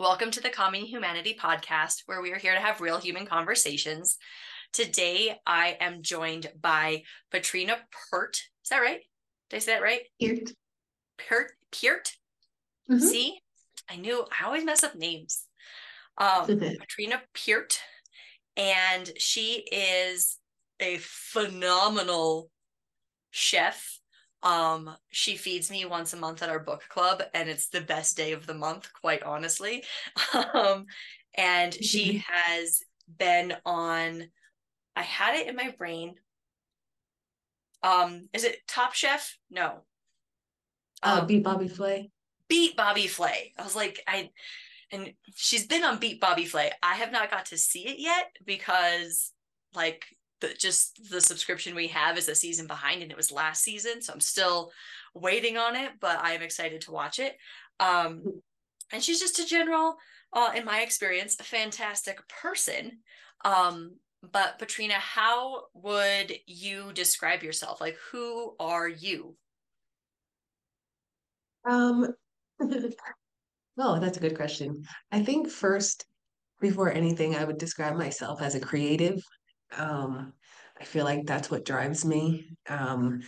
Welcome to the Common Humanity podcast, where we are here to have real human conversations. Today, I am joined by Petrina Pert. Is that right? Did I say that right? Peart. Pert. Peart. Mm-hmm. See, I knew I always mess up names. Um, Petrina Peart, and she is a phenomenal chef um, she feeds me once a month at our book club, and it's the best day of the month, quite honestly. Um, and she mm-hmm. has been on, I had it in my brain. Um, is it Top Chef? No. Uh, um, Beat Bobby Flay. Beat Bobby Flay. I was like, I, and she's been on Beat Bobby Flay. I have not got to see it yet because, like, the just the subscription we have is a season behind and it was last season so i'm still waiting on it but i am excited to watch it um and she's just a general uh in my experience a fantastic person um but Petrina, how would you describe yourself? Like, who are you? Um, well, that's a good question. I think first, before anything, I would describe myself as a creative. Um, I feel like that's what drives me um,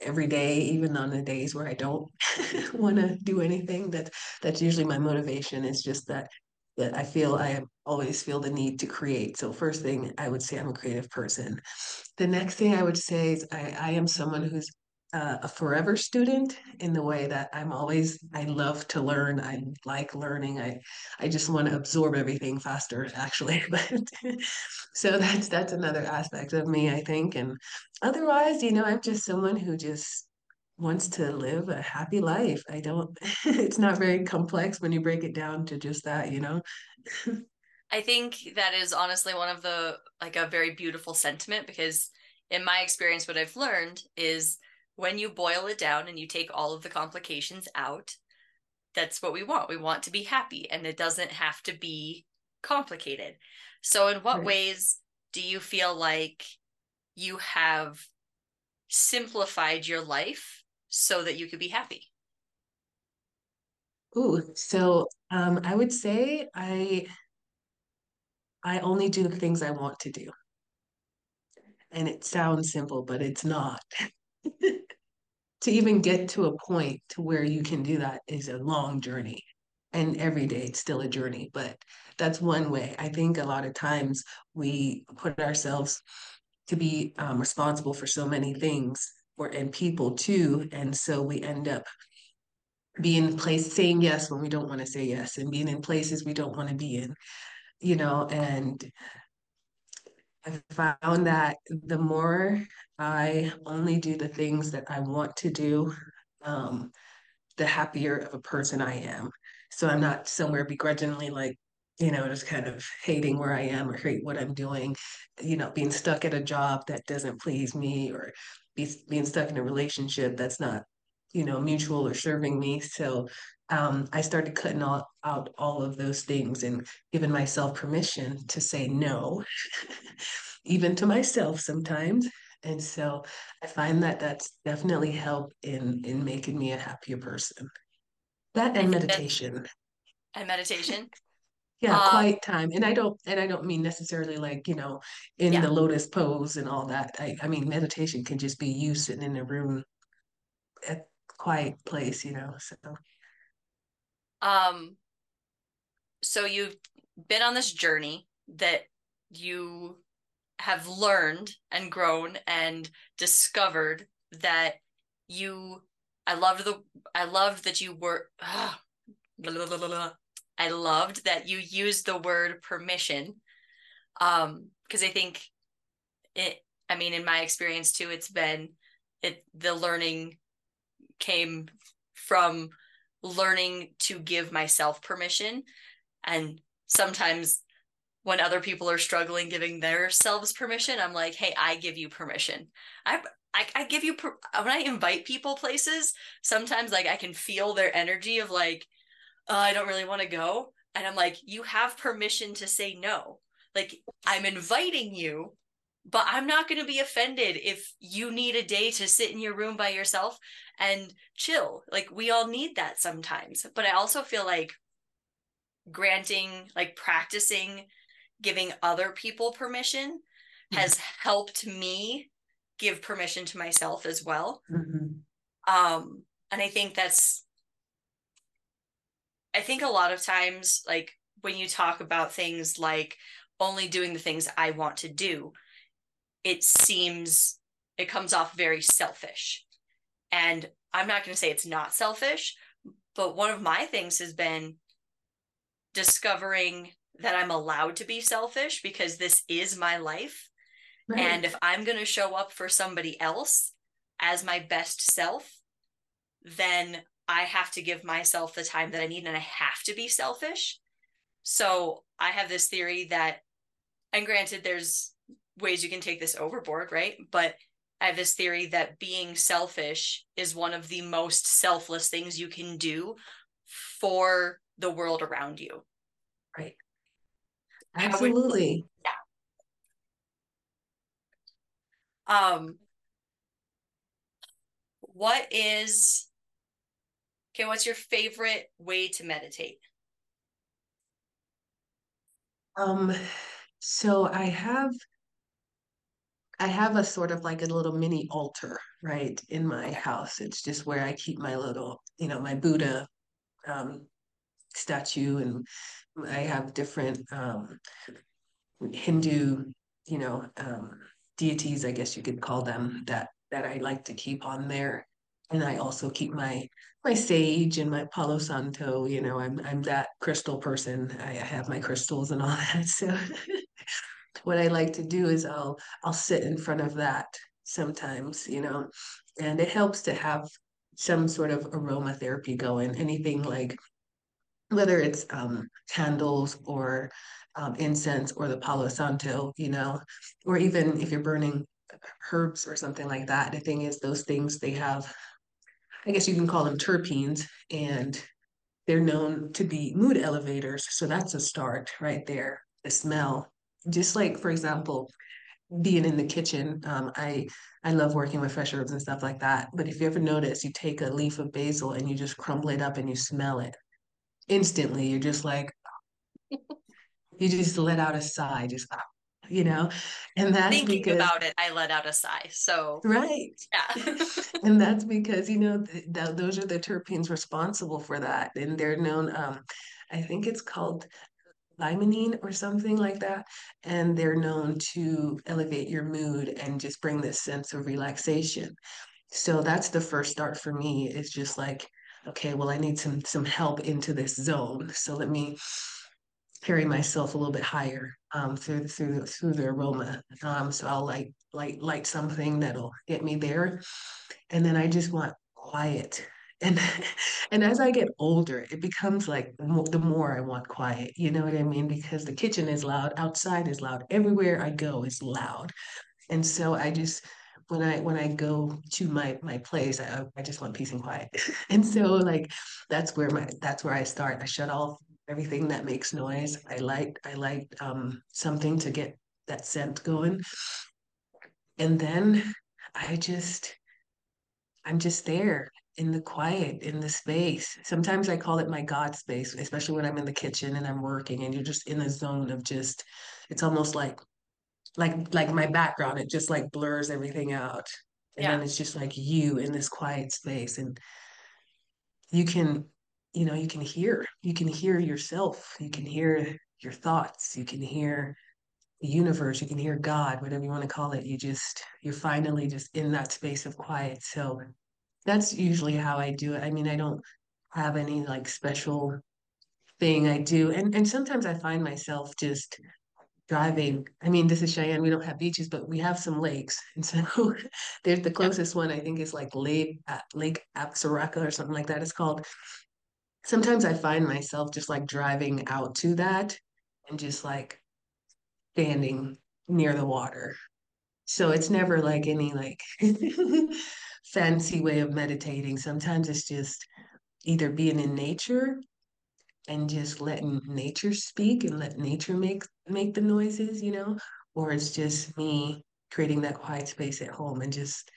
every day, even on the days where I don't want to do anything. That that's usually my motivation. Is just that that I feel I always feel the need to create. So first thing I would say I'm a creative person. The next thing I would say is I, I am someone who's uh, a forever student in the way that I'm always I love to learn. I like learning. I I just want to absorb everything faster actually. But so that's that's another aspect of me, I think. And otherwise, you know, I'm just someone who just wants to live a happy life. I don't it's not very complex when you break it down to just that, you know. I think that is honestly one of the like a very beautiful sentiment because in my experience what I've learned is when you boil it down and you take all of the complications out, that's what we want. We want to be happy and it doesn't have to be complicated. So, in what right. ways do you feel like you have simplified your life so that you could be happy? Ooh, so um, I would say I I only do the things I want to do. And it sounds simple, but it's not. to even get to a point to where you can do that is a long journey and every day it's still a journey but that's one way. I think a lot of times we put ourselves to be um, responsible for so many things or and people too and so we end up being in place saying yes when we don't want to say yes and being in places we don't want to be in you know and I found that the more I only do the things that I want to do, um, the happier of a person I am. So I'm not somewhere begrudgingly like, you know, just kind of hating where I am or hate what I'm doing, you know, being stuck at a job that doesn't please me or be, being stuck in a relationship that's not, you know, mutual or serving me. So um, I started cutting all, out all of those things and giving myself permission to say no, even to myself sometimes. And so I find that that's definitely helped in in making me a happier person. That and meditation. And meditation. yeah, um, quiet time. And I don't and I don't mean necessarily like, you know, in yeah. the lotus pose and all that. I, I mean meditation can just be you sitting in a room at quiet place, you know. So um, so you've been on this journey that you have learned and grown and discovered that you I loved the I loved that you were blah, blah, blah, I loved that you used the word permission um because I think it I mean in my experience too it's been it the learning came from learning to give myself permission. And sometimes when other people are struggling giving themselves permission i'm like hey i give you permission i I, I give you per- when I invite people places. Sometimes like I can feel their energy of like, oh, I don't really want to go, and I'm like, you have permission to say no. Like I'm inviting you, but I'm not going to be offended if you need a day to sit in your room by yourself and chill. Like we all need that sometimes. But I also feel like granting, like practicing giving other people permission mm-hmm. has helped me give permission to myself as well. Mm-hmm. Um, and I think that's, I think a lot of times, like when you talk about things like only doing the things I want to do, it seems, it comes off very selfish. And I'm not going to say it's not selfish, but one of my things has been discovering that I'm allowed to be selfish because this is my life. Right. And if I'm going to show up for somebody else as my best self, then I have to give myself the time that I need and I have to be selfish. So I have this theory that, and granted, there's ways you can take this overboard, right? But I have this theory that being selfish is one of the most selfless things you can do for the world around you. Right. Absolutely. yeah. Um, what is okay? What's your favorite way to meditate? Um, so I have I have a sort of like a little mini altar, right, in my house. It's just where I keep my little, you know, my Buddha um, statue, and I have different um, Hindu, you know, um, deities, I guess you could call them, that that I like to keep on there. And I also keep my my sage and my Palo Santo. You know, I'm I'm that crystal person. I, I have my crystals and all that. So what I like to do is I'll I'll sit in front of that sometimes, you know, and it helps to have some sort of aromatherapy going. Anything like whether it's um, candles or um, incense or the Palo Santo, you know, or even if you're burning herbs or something like that. The thing is, those things they have, I guess you can call them terpenes, and they're known to be mood elevators. So that's a start right there. The smell, just like for example, being in the kitchen, um, I I love working with fresh herbs and stuff like that. But if you ever notice, you take a leaf of basil and you just crumble it up and you smell it instantly you're just like you just let out a sigh just you know? And that's thinking because, about it i let out a sigh so right. yeah. And that's because you know th- th- those are the terpenes responsible for that and they're known um i think it's called limonene or something like that and they're known to elevate your mood and just bring this sense of relaxation. So that's the first start for me is just like okay, well, I need some some help into this zone. So let me carry myself a little bit higher um, through through through the aroma. Um, so I'll light light light something that'll get me there, and then I just want quiet. And and as I get older, it becomes like the more I want quiet. You know what I mean? Because the kitchen is loud, outside is loud, everywhere I go is loud, and so I just when I when I go to my my place, I I just want peace and quiet. and so like that's where my that's where I start. I shut off everything that makes noise. I light I light um something to get that scent going. And then I just I'm just there in the quiet, in the space. Sometimes I call it my God space, especially when I'm in the kitchen and I'm working and you're just in a zone of just, it's almost like like like my background it just like blurs everything out. And yeah. then it's just like you in this quiet space and you can you know you can hear you can hear yourself you can hear your thoughts you can hear the universe you can hear god whatever you want to call it. You just you're finally just in that space of quiet. So that's usually how i do it. I mean i don't have any like special thing i do. And and sometimes i find myself just driving. I mean, this is Cheyenne. We don't have beaches, but we have some lakes. And so there's the closest one, I think, is like Lake, uh, Lake Absaraka or something like that. It's called. Sometimes I find myself just like driving out to that and just like standing near the water. So it's never like any like fancy way of meditating. Sometimes it's just either being in nature and just letting nature speak and let nature make make the noises, you know, or it's just me creating that quiet space at home and just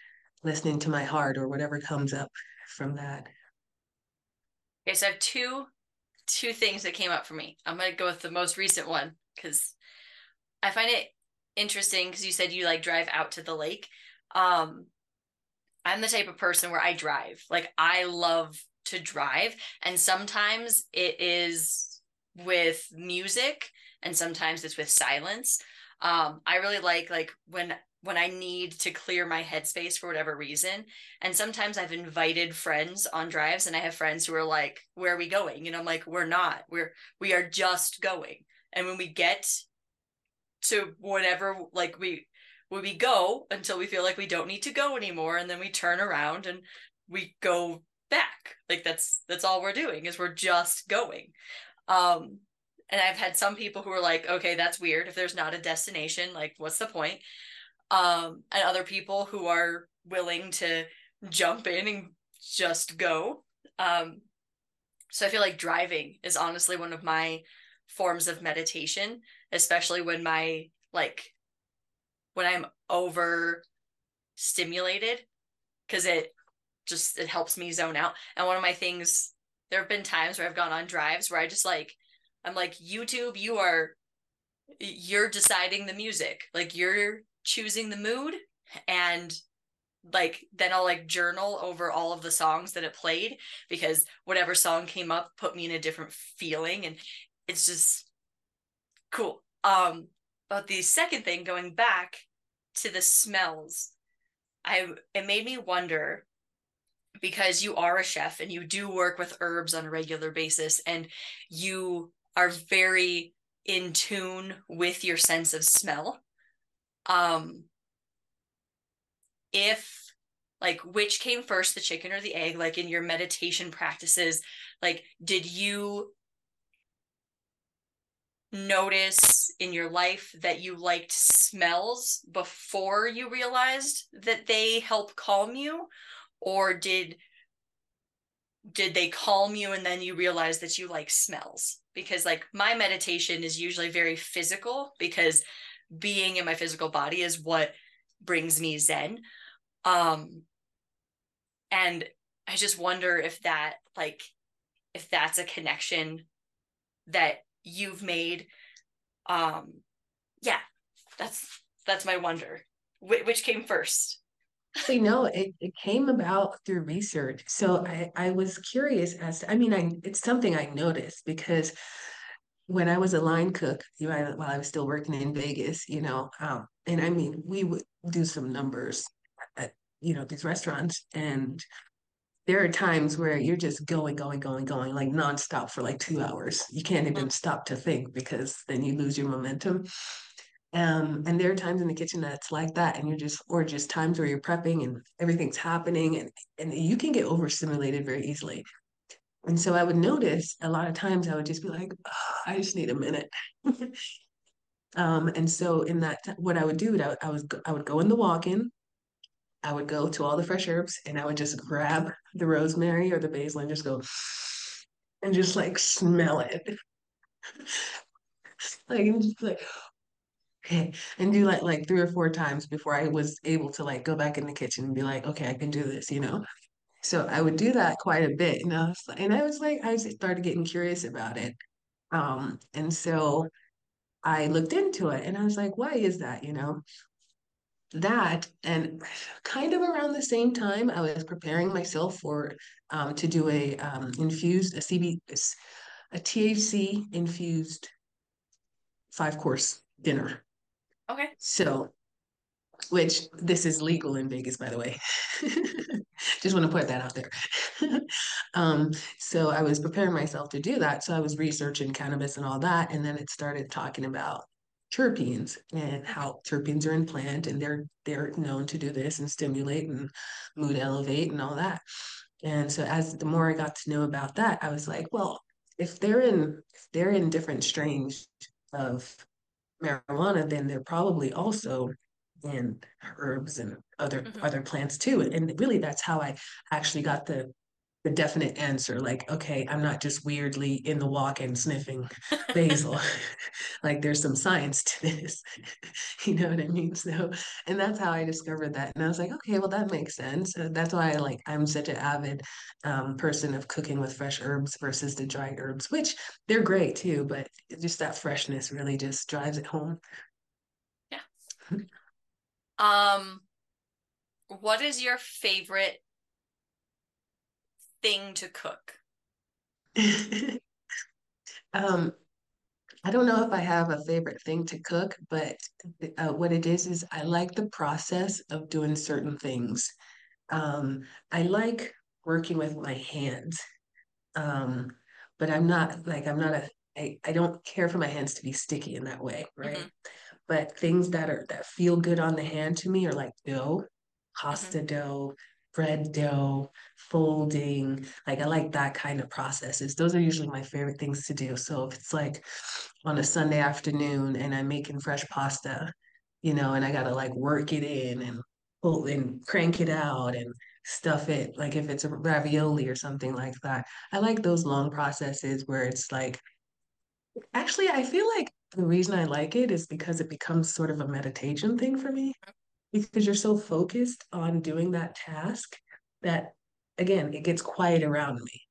listening to my heart or whatever comes up from that. Okay, so I have two two things that came up for me. I'm gonna go with the most recent one because I find it interesting because you said you like drive out to the lake. Um, I'm the type of person where I drive. Like I love to drive, and sometimes it is with music, and sometimes it's with silence. Um, I really like like when when I need to clear my headspace for whatever reason. And sometimes I've invited friends on drives and I have friends who are like, where are we going? And I'm like, we're not. We're we are just going. And when we get to whatever like we we go until we feel like we don't need to go anymore and then we turn around and we go back. Like that's that's all we're doing is we're just going. Um and I've had some people who are like, okay, that's weird. If there's not a destination, like what's the point? um, and other people who are willing to jump in and just go. Um, so I feel like driving is honestly one of my forms of meditation, especially when my like when I'm over stimulated because it just it helps me zone out. And one of my things there have been times where I've gone on drives where I just like I'm like YouTube, you are you're deciding the music. Like you're choosing the mood and like then I'll like journal over all of the songs that it played because whatever song came up put me in a different feeling and it's just cool. Um but the second thing going back to the smells I it made me wonder because you are a chef and you do work with herbs on a regular basis and you are very in tune with your sense of smell um if like which came first the chicken or the egg? Like in your meditation practices like did you notice in your life that you liked smells before you realized that they help calm you or did did they calm you and then you realize that you like smells? Because like my meditation is usually very physical because being in my physical body is what brings me zen. Um and i just wonder if that like if that's a connection that you've made. Um yeah that's that's my wonder. Wh- which came first Actually, no, it, it came about through research. So I, I was curious as to, I mean, I it's something I noticed because when I was a line cook, you know, while I was still working in Vegas, you know, um, and I mean, we would do some numbers at, you know, these restaurants, and there are times where you're just going, going, going, going, like nonstop for like two hours. You can't even stop to think because then you lose your momentum. Um, and there are times in the kitchen that's like that, and you're just, or just times where you're prepping and everything's happening, and and you can get overstimulated very easily. And so I would notice a lot of times I would just be like, oh, I just need a minute. um, and so in that, what I would do, I, I was I would go in the walk-in, I would go to all the fresh herbs, and I would just grab the rosemary or the basil and just go and just like smell it, like and just like okay, and do like like three or four times before I was able to like go back in the kitchen and be like, okay, I can do this, you know. So I would do that quite a bit, and I was, and I was like, I started getting curious about it. Um, and so I looked into it and I was like, why is that? You know, that and kind of around the same time, I was preparing myself for um, to do a um, infused a CB a THC infused five course dinner. Okay So, which this is legal in Vegas, by the way. Just want to put that out there. um, so I was preparing myself to do that. So I was researching cannabis and all that. And then it started talking about terpenes and how terpenes are in plant and they're they're known to do this and stimulate and mood elevate and all that. And so as the more I got to know about that, I was like, well, if they're in if they're in different strains of marijuana, then they're probably also in herbs and other mm-hmm. other plants too. And really that's how I actually got the the definite answer like okay i'm not just weirdly in the walk and sniffing basil. Like there's some science to this you know what i mean? So and that's how i discovered that and i was like okay well that makes sense. Uh, that's why i like i'm such an avid um, person of cooking with fresh herbs versus the dried herbs which they're great too but just that freshness really just drives it home. Yeah. Um what is your favorite thing to cook? um, I don't know if I have a favorite thing to cook, but uh, what it is is I like the process of doing certain things. Um, I like working with my hands, um, but I'm not like I'm not a I, I don't care for my hands to be sticky in that way, right? Mm-hmm. But things that are that feel good on the hand to me are like dough, pasta mm-hmm. dough, bread dough, folding. Like I like that kind of processes. Those are usually my favorite things to do. So if it's like on a Sunday afternoon and I'm making fresh pasta, you know, and I gotta like work it in and pull and crank it out and stuff it, like if it's a ravioli or something like that. I like those long processes where it's like actually I feel like the reason I like it is because it becomes sort of a meditation thing for me because you're so focused on doing that task that again it gets quiet around me.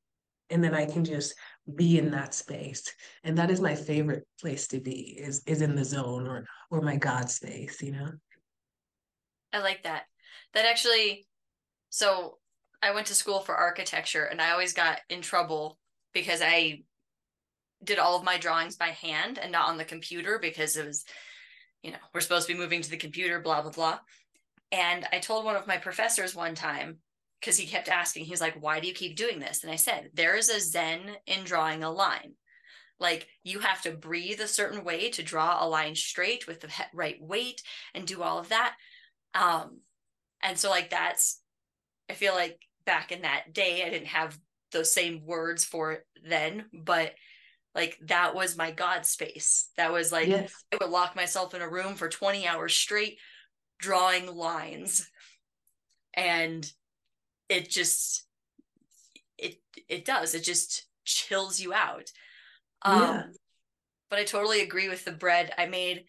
And then i can just be in that space. And that is my favorite place to be is is in the zone or or my god space you know? I like that. That actually so i went to school for architecture and i always got in trouble because i did all of my drawings by hand and not on the computer because it was you know, we're supposed to be moving to the computer, blah, blah, blah. And I told one of my professors one time, because he kept asking, he's like, why do you keep doing this? And I said, there is a zen in drawing a line. Like you have to breathe a certain way to draw a line straight with the right weight and do all of that. Um, and so like that's, I feel like back in that day, I didn't have those same words for it then, but like that was my god space. That was like yes. i would lock myself in a room for 20 hours straight drawing lines. And it just it it does. It just chills you out. Um yeah. but i totally agree with the bread. I made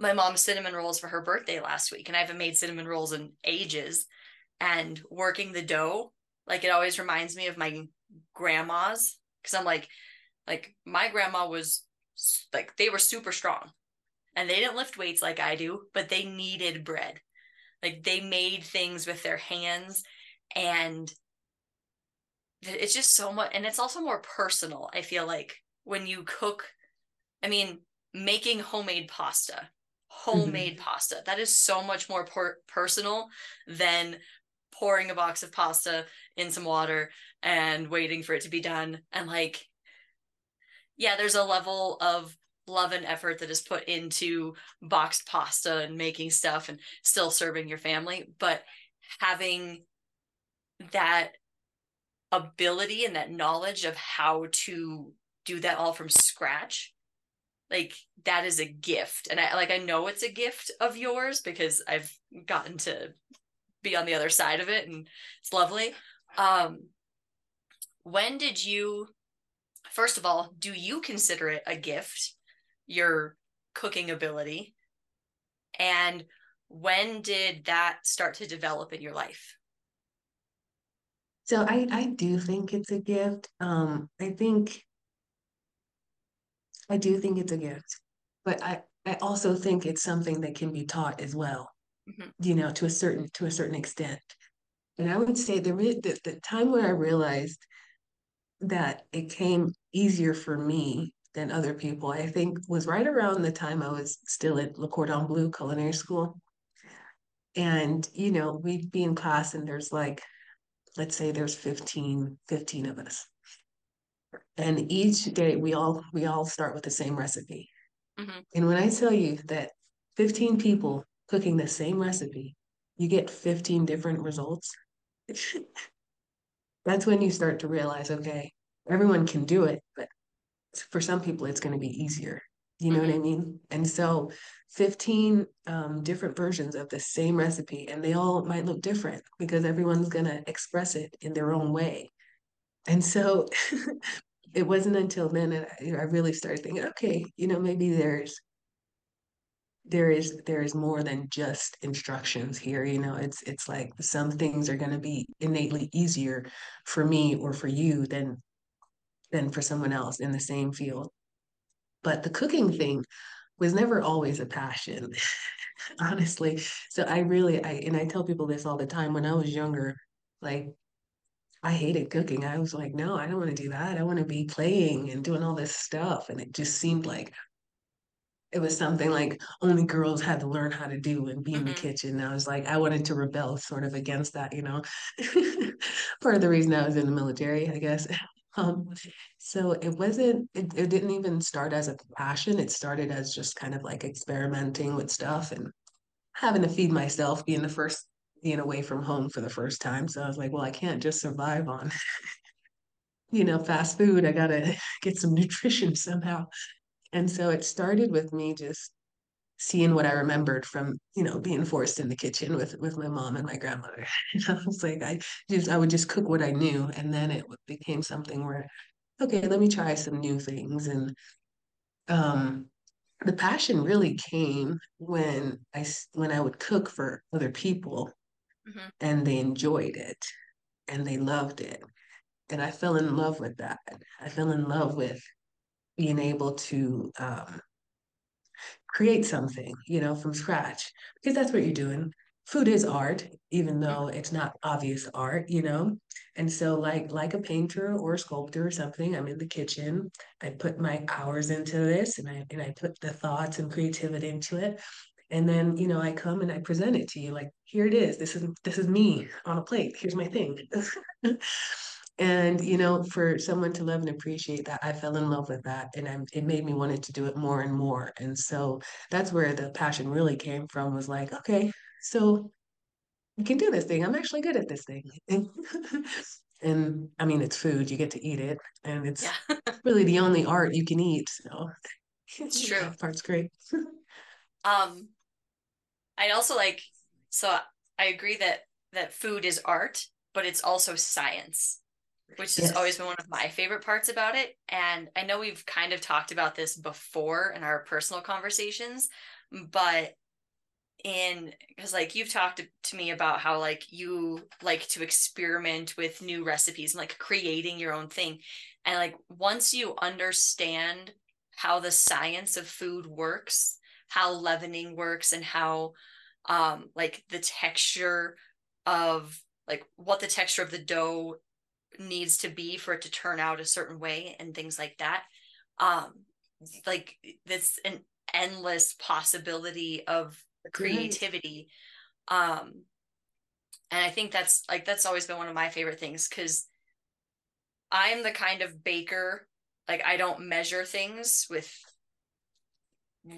my mom's cinnamon rolls for her birthday last week and i haven't made cinnamon rolls in ages. And working the dough like it always reminds me of my grandma's because i'm like like my grandma was like they were super strong and they didn't lift weights like I do, but they needed bread. Like they made things with their hands and it's just so much and it's also more personal. I feel like when you cook I mean making homemade pasta, homemade mm-hmm. pasta, that is so much more per- personal than pouring a box of pasta in some water and waiting for it to be done and like yeah, there's a level of love and effort that is put into boxed pasta and making stuff and still serving your family, but having that ability and that knowledge of how to do that all from scratch like that is a gift. And i like i know it's a gift of yours because i've gotten to be on the other side of it and it's lovely. Um when did you first of all, do you consider it a gift, your cooking ability? And when did that start to develop in your life? So I, I do think it's a gift. Um, I think I do think it's a gift, but I, I also think it's something that can be taught as well, mm-hmm. you know, to a certain to a certain extent. And I would say the, the the time where I realized that it came easier for me than other people, I think was right around the time I was still at Le Cordon Bleu Culinary School. And, you know, we'd be in class and there's like, let's say there's 15, 15 of us. And each day we all we all start with the same recipe. Mm-hmm. And when I tell you that 15 people cooking the same recipe, you get 15 different results. That's when you start to realize, okay, everyone can do it, but for some people, it's going to be easier. You know mm-hmm. what I mean? And so 15 um, different versions of the same recipe, and they all might look different because everyone's going to express it in their own way. And so it wasn't until then that I, I really started thinking, okay, you know, maybe there's there is there is more than just instructions here you know it's it's like some things are going to be innately easier for me or for you than than for someone else in the same field but the cooking thing was never always a passion honestly so i really i and i tell people this all the time when i was younger like I hated cooking. I was like, no, I don't want to do that. I want to be playing and doing all this stuff. And it just seemed like it was something like only girls had to learn how to do and be mm-hmm. in the mm-hmm. kitchen. And I was like, I wanted to rebel sort of against that, you know. Part of the reason I was in the military, I guess. Um, so it wasn't, it, it didn't even start as a passion. It started as just kind of like experimenting with stuff and having to feed myself, being the first, being away from home for the first time. So I was like, well, I can't just survive on, you know, fast food. I got to get some nutrition somehow. And so it started with me just seeing what I remembered from, you know, being forced in the kitchen with with my mom and my grandmother. And I was like, I just I would just cook what I knew. And then it became something where, okay, let me try some new things. And um the passion really came when I when I would cook for other people mm-hmm. and they enjoyed it and they loved it. And I fell in love with that. I fell in love with being able to um, create something, you know, from scratch, because that's what you're doing. Food is art, even mm-hmm. though it's not obvious art, you know. And so, like like a painter or a sculptor or something, I'm in the kitchen. I put my hours into this, and I and I put the thoughts and creativity into it. And then, you know, I come and I present it to you, like, here it is. This is this is me on a plate. Here's my thing. and you know for someone to love and appreciate that i fell in love with that and I, it made me wanted to do it more and more. And so that's where the passion really came from was like okay so I can do this thing. I'm actually good at this thing. And i mean it's food. You get to eat it and it's yeah. really the only art you can eat so it's true. that part's great. Um i also like so i agree that that food is art but it's also science which has yes. always been one of my favorite parts about it. And I know we've kind of talked about this before in our personal conversations, but in because like you've talked to me about how like you like to experiment with new recipes and like creating your own thing and like once you understand how the science of food works how leavening works and how um like the texture of like what the texture of the dough needs to be for it to turn out a certain way and things like that. Um like this an endless possibility of creativity. Um and i think that's like that's always been one of my favorite things because i'm the kind of baker like i don't measure things with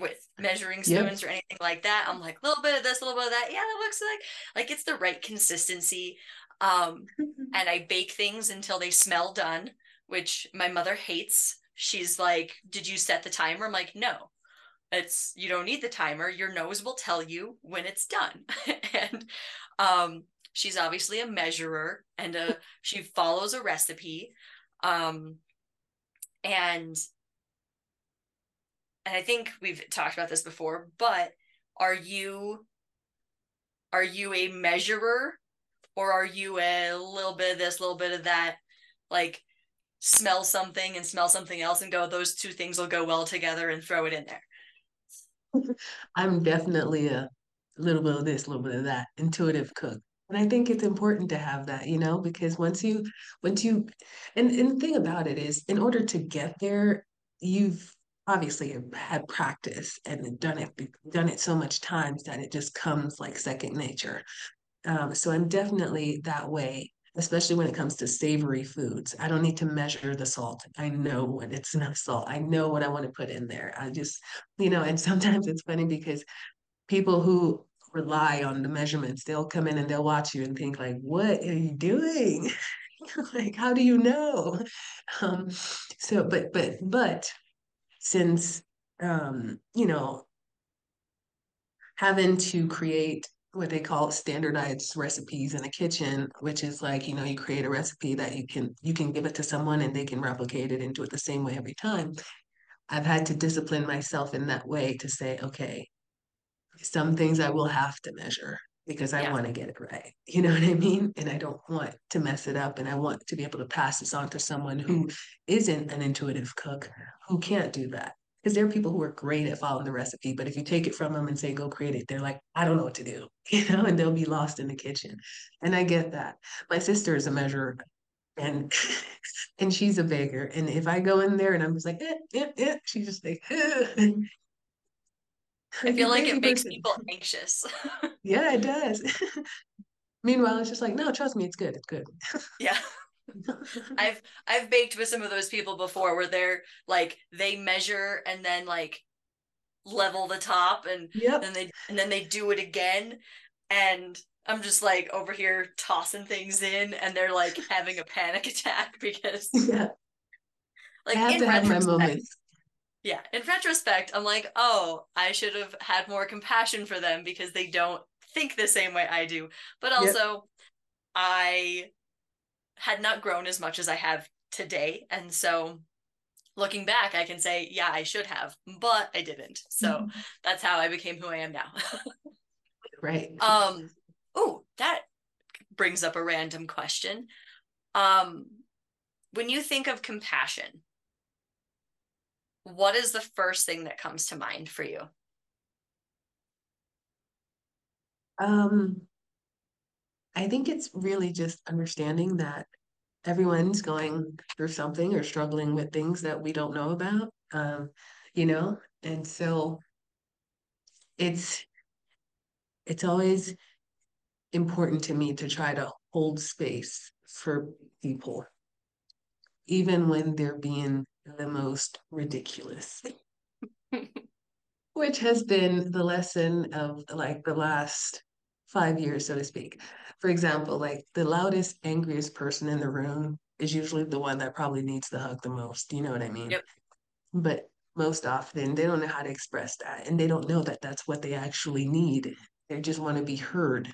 with measuring spoons yep. or anything like that. I'm like a little bit of this a little bit of that. Yeah that looks like like it's the right consistency um, and I bake things until they smell done, which my mother hates. She's like, Did you set the timer? I'm like, No, it's you don't need the timer. Your nose will tell you when it's done. and um, she's obviously a measurer and a, she follows a recipe. Um, and and I think we've talked about this before, but are you are you a measurer or are you a little bit of this, little bit of that, like smell something and smell something else and go, those two things will go well together and throw it in there? I'm definitely a little bit of this, little bit of that, intuitive cook. And I think it's important to have that, you know, because once you, once you, and, and the thing about it is, in order to get there, you've obviously had practice and done it, done it so much times that it just comes like second nature. Um, so I'm definitely that way, especially when it comes to savory foods. I don't need to measure the salt. I know when it's enough salt. I know what I want to put in there. I just, you know, and sometimes it's funny because people who rely on the measurements, they'll come in and they'll watch you and think like, what are you doing? like, how do you know? Um, so, but, but, but since um, you know, having to create what they call standardized recipes in a kitchen, which is like, you know, you create a recipe that you can you can give it to someone and they can replicate it and do it the same way every time. I've had to discipline myself in that way to say, okay, some things I will have to measure because I Yeah. want to get it right. You know what I mean? And I don't want to mess it up. And I want to be able to pass this on to someone who isn't an intuitive cook, who can't do that. Because there are people who are great at following the recipe, but if you take it from them and say, go create it, they're like, I don't know what to do, you know, and they'll be lost in the kitchen. And I get that. My sister is a measurer and and she's a baker. And if I go in there and I'm just like, eh, eh, eh, she's just like, eh. I feel like it makes person. people anxious. Yeah, it does. Meanwhile, it's just like, no, trust me, it's good. It's good. yeah. I've I've baked with some of those people before where they're like they measure and then like level the top and yep. then they and then they do it again and I'm just like over here tossing things in and they're like having a panic attack because yeah. like I have to have my moments. Yeah, in retrospect, I'm like, oh, I should have had more compassion for them because they don't think the same way I do. But also, yep. I had not grown as much as I have today. And so looking back, I can say, yeah, I should have, but I didn't. So mm-hmm. that's how I became who I am now. right. Um, oh, that brings up a random question. Um, when you think of compassion, what is the first thing that comes to mind for you? Um, I think it's really just understanding that everyone's going through something or struggling with things that we don't know about, um, you know, and so it's it's always important to me to try to hold space for people, even when they're being the most ridiculous. Which has been the lesson of like the last five years, so to speak. For example, like the loudest, angriest person in the room is usually the one that probably needs the hug the most. You know what I mean? Yep. But most often they don't know how to express that and they don't know that that's what they actually need. They just want to be heard,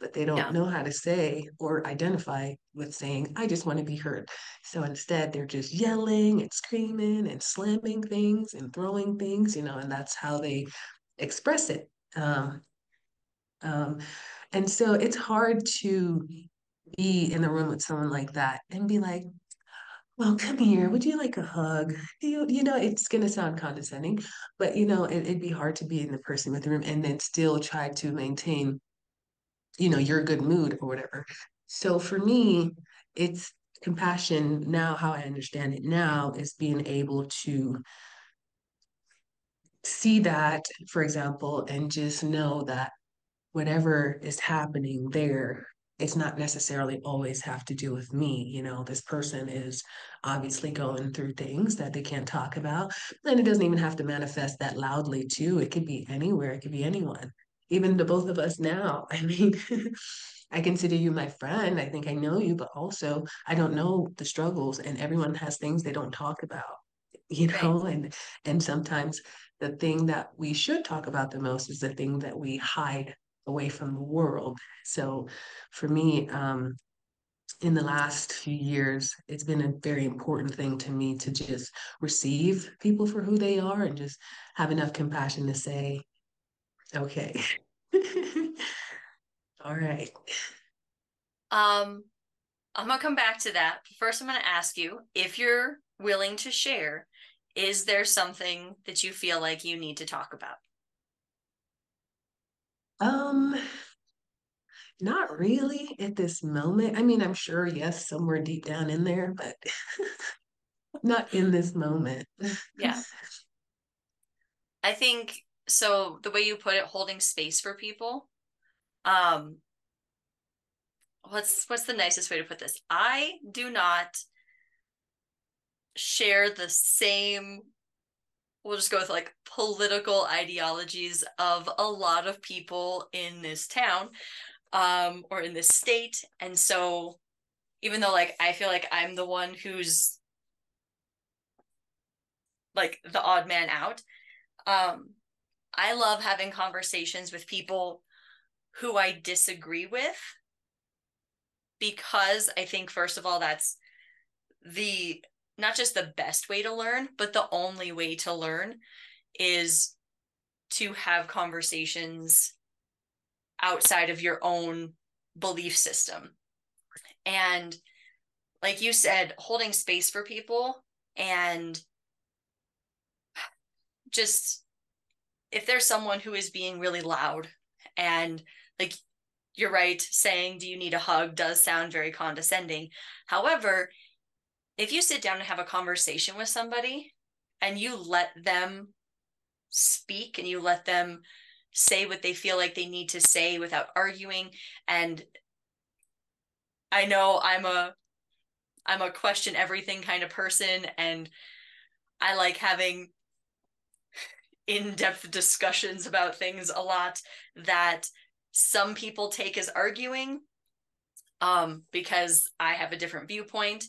but they don't yeah. know how to say or identify with saying, I just want to be heard. So instead, they're just yelling and screaming and slamming things and throwing things, you know, and that's how they express it. Um, um, and so it's hard to be in the room with someone like that and be like, well, come here. Would you like a hug? You, you know, it's going to sound condescending, but you know, it, would be hard to be in the person with the room and then still try to maintain, you know, your good mood or whatever. So for me, it's compassion now, how I understand it now is being able to see that, for example, and just know that whatever is happening there it's not necessarily always have to do with me. You know, this person is obviously going through things that they can't talk about. And it doesn't even have to manifest that loudly, too. It could be anywhere, it could be anyone, even the both of us now. I mean, I consider you my friend. I think I know you, but also I don't know the struggles, and everyone has things they don't talk about, you know, right. and and sometimes the thing that we should talk about the most is the thing that we hide away from the world. So for me, um, in the last few years, it's been a very important thing to me to just receive people for who they are and just have enough compassion to say, okay. All right. Um, I'm gonna come back to that. First, I'm gonna ask you if you're willing to share, is there something that you feel like you need to talk about? Um, not really at this moment. I mean, I'm sure, yes, somewhere deep down in there, but not in this moment. yeah. I think so the way you put it, holding space for people. Um what's what's the nicest way to put this? I do not share the same we'll just go with like political ideologies of a lot of people in this town um or in this state. And so even though like i feel like i'm the one who's like the odd man out Um, I love having conversations with people who I disagree with because I think, first of all, that's the not just the best way to learn, but the only way to learn is to have conversations outside of your own belief system. And like you said, holding space for people and just if there's someone who is being really loud and like you're right saying do you need a hug does sound very condescending however if you sit down and have a conversation with somebody and you let them speak and you let them say what they feel like they need to say without arguing and i know i'm a i'm a question everything kind of person and i like having in-depth discussions about things a lot that some people take as arguing um, because I have a different viewpoint.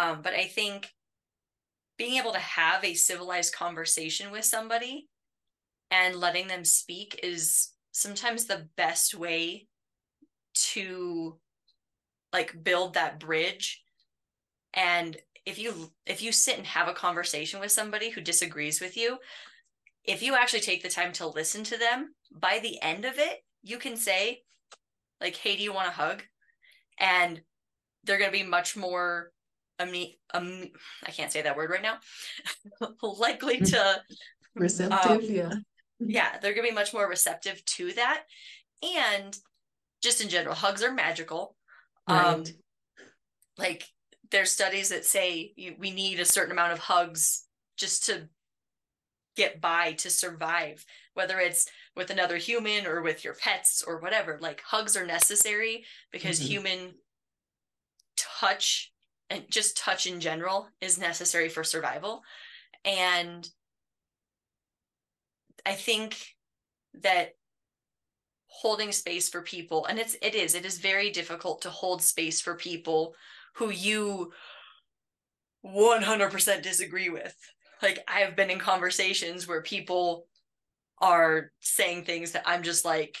Um, but I think being able to have a civilized conversation with somebody and letting them speak is sometimes the best way to like build that bridge. And if you if you sit and have a conversation with somebody who disagrees with you if you actually take the time to listen to them by the end of it you can say like hey do you want a hug? And they're going to be much more um, um i can't say that word right now likely hmm. to receptive um, yeah yeah they're going to be much more receptive to that and just in general hugs are magical right. um like there's studies that say you, we need a certain amount of hugs just to get by to survive whether it's with another human or with your pets or whatever like hugs are necessary because mm-hmm. human touch and just touch in general is necessary for survival. And i think that holding space for people and it's it is it is very difficult to hold space for people who you 100% disagree with. Like I've been in conversations where people are saying things that I'm just like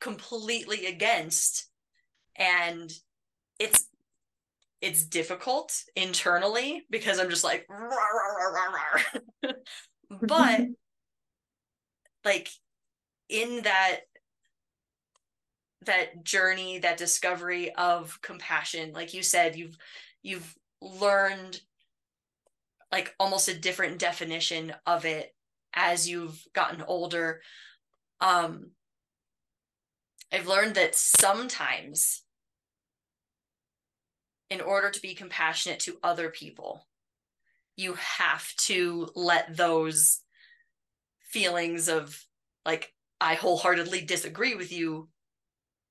completely against and it's it's difficult internally because I'm just like but like in that that journey that discovery of compassion like you said you've you've learned like almost a different definition of it as you've gotten older. Um i've learned that sometimes in order to be compassionate to other people you have to let those feelings of like i wholeheartedly disagree with you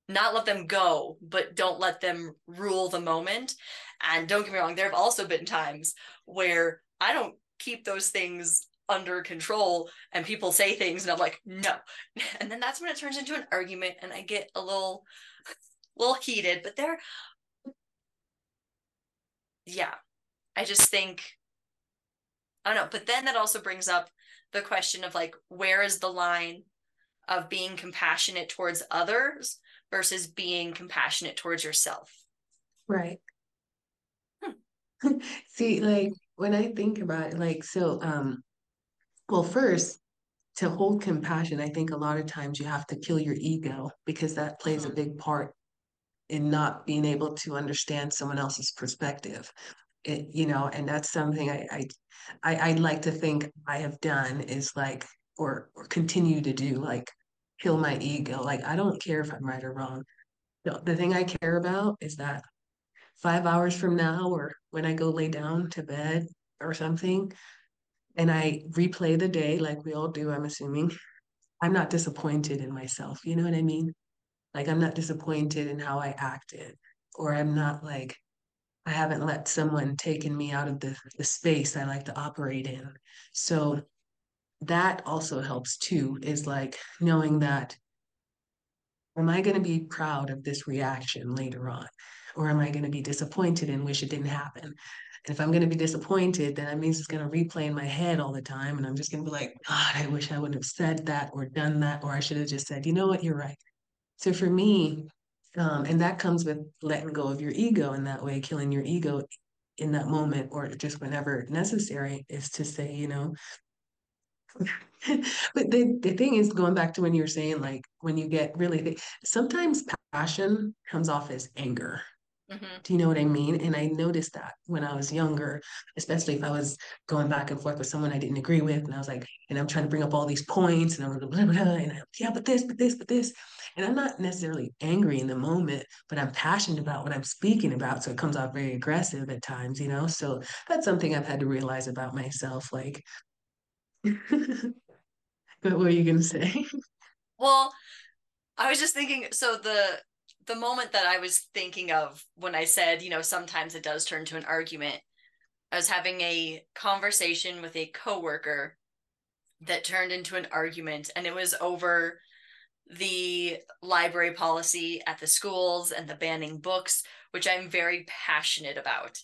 not let them go but don't let them rule the moment and don't get me wrong there have also been times where I don't keep those things under control and people say things and I'm like, no. And then that's when it turns into an argument and I get a little little heated, but there yeah. I just think I don't know, but then that also brings up the question of like where is the line of being compassionate towards others versus being compassionate towards yourself. Right. Hmm. See, like when I think about it, like, so, um, well, first, to hold compassion, I think a lot of times you have to kill your ego because that plays a mm-hmm. big part in not being able to understand someone else's perspective. It, you know, and that's something I, I, I, I'd like to think I have done is like, or, or continue to do, like, kill my ego. Like, I don't care if I'm right or wrong. The, the thing I care about is that five hours from now or when I go lay down to bed or something, and I replay the day like we all do, I'm assuming, I'm not disappointed in myself. You know what I mean? Like I'm not disappointed in how I acted, or I'm not like, I haven't let someone taken me out of the, the space I like to operate in. So that also helps too, is like knowing that am I going to be proud of this reaction later on? Or am I going to be disappointed and wish it didn't happen? And if I'm going to be disappointed, then that means it's going to replay in my head all the time. And I'm just going to be like, God, I wish I wouldn't have said that or done that, or I should have just said, you know what, you're right. So for me, um, and that comes with letting go of your ego in that way, killing your ego in that moment or just whenever necessary, is to say, you know, but the, the thing is going back to when you were saying like when you get really sometimes passion comes off as anger Mm-hmm. Do you know what I mean? And I noticed that when I was younger, especially if I was going back and forth with someone I didn't agree with, and I was like, and I'm trying to bring up all these points, and I'm blah, blah, blah, and i'm yeah, but this, but this, but this, and I'm not necessarily angry in the moment, but I'm passionate about what I'm speaking about, so it comes out very aggressive at times, you know. So that's something I've had to realize about myself. Like, what were you gonna say? Well, I was just thinking. So the the moment that I was thinking of when I said, you know, sometimes it does turn to an argument. I was having a conversation with a coworker that turned into an argument and it was over the library policy at the schools and the banning books, which I'm very passionate about.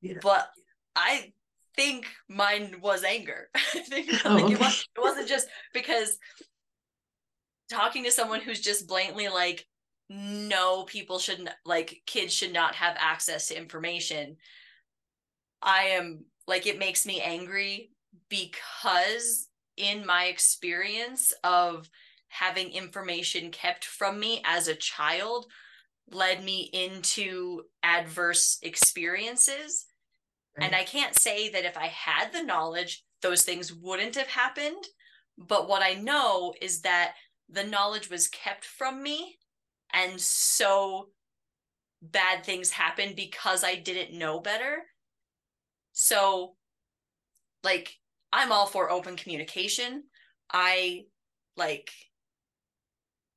Yeah. But I think mine was anger. I think oh, like okay. it, was, it wasn't just because talking to someone who's just blatantly like no people shouldn't like kids should not have access to information i am like it makes me angry because in my experience of having information kept from me as a child led me into adverse experiences right. and i can't say that if i had the knowledge those things wouldn't have happened but what i know is that the knowledge was kept from me and so bad things happened because I didn't know better. So like I'm all for open communication. I like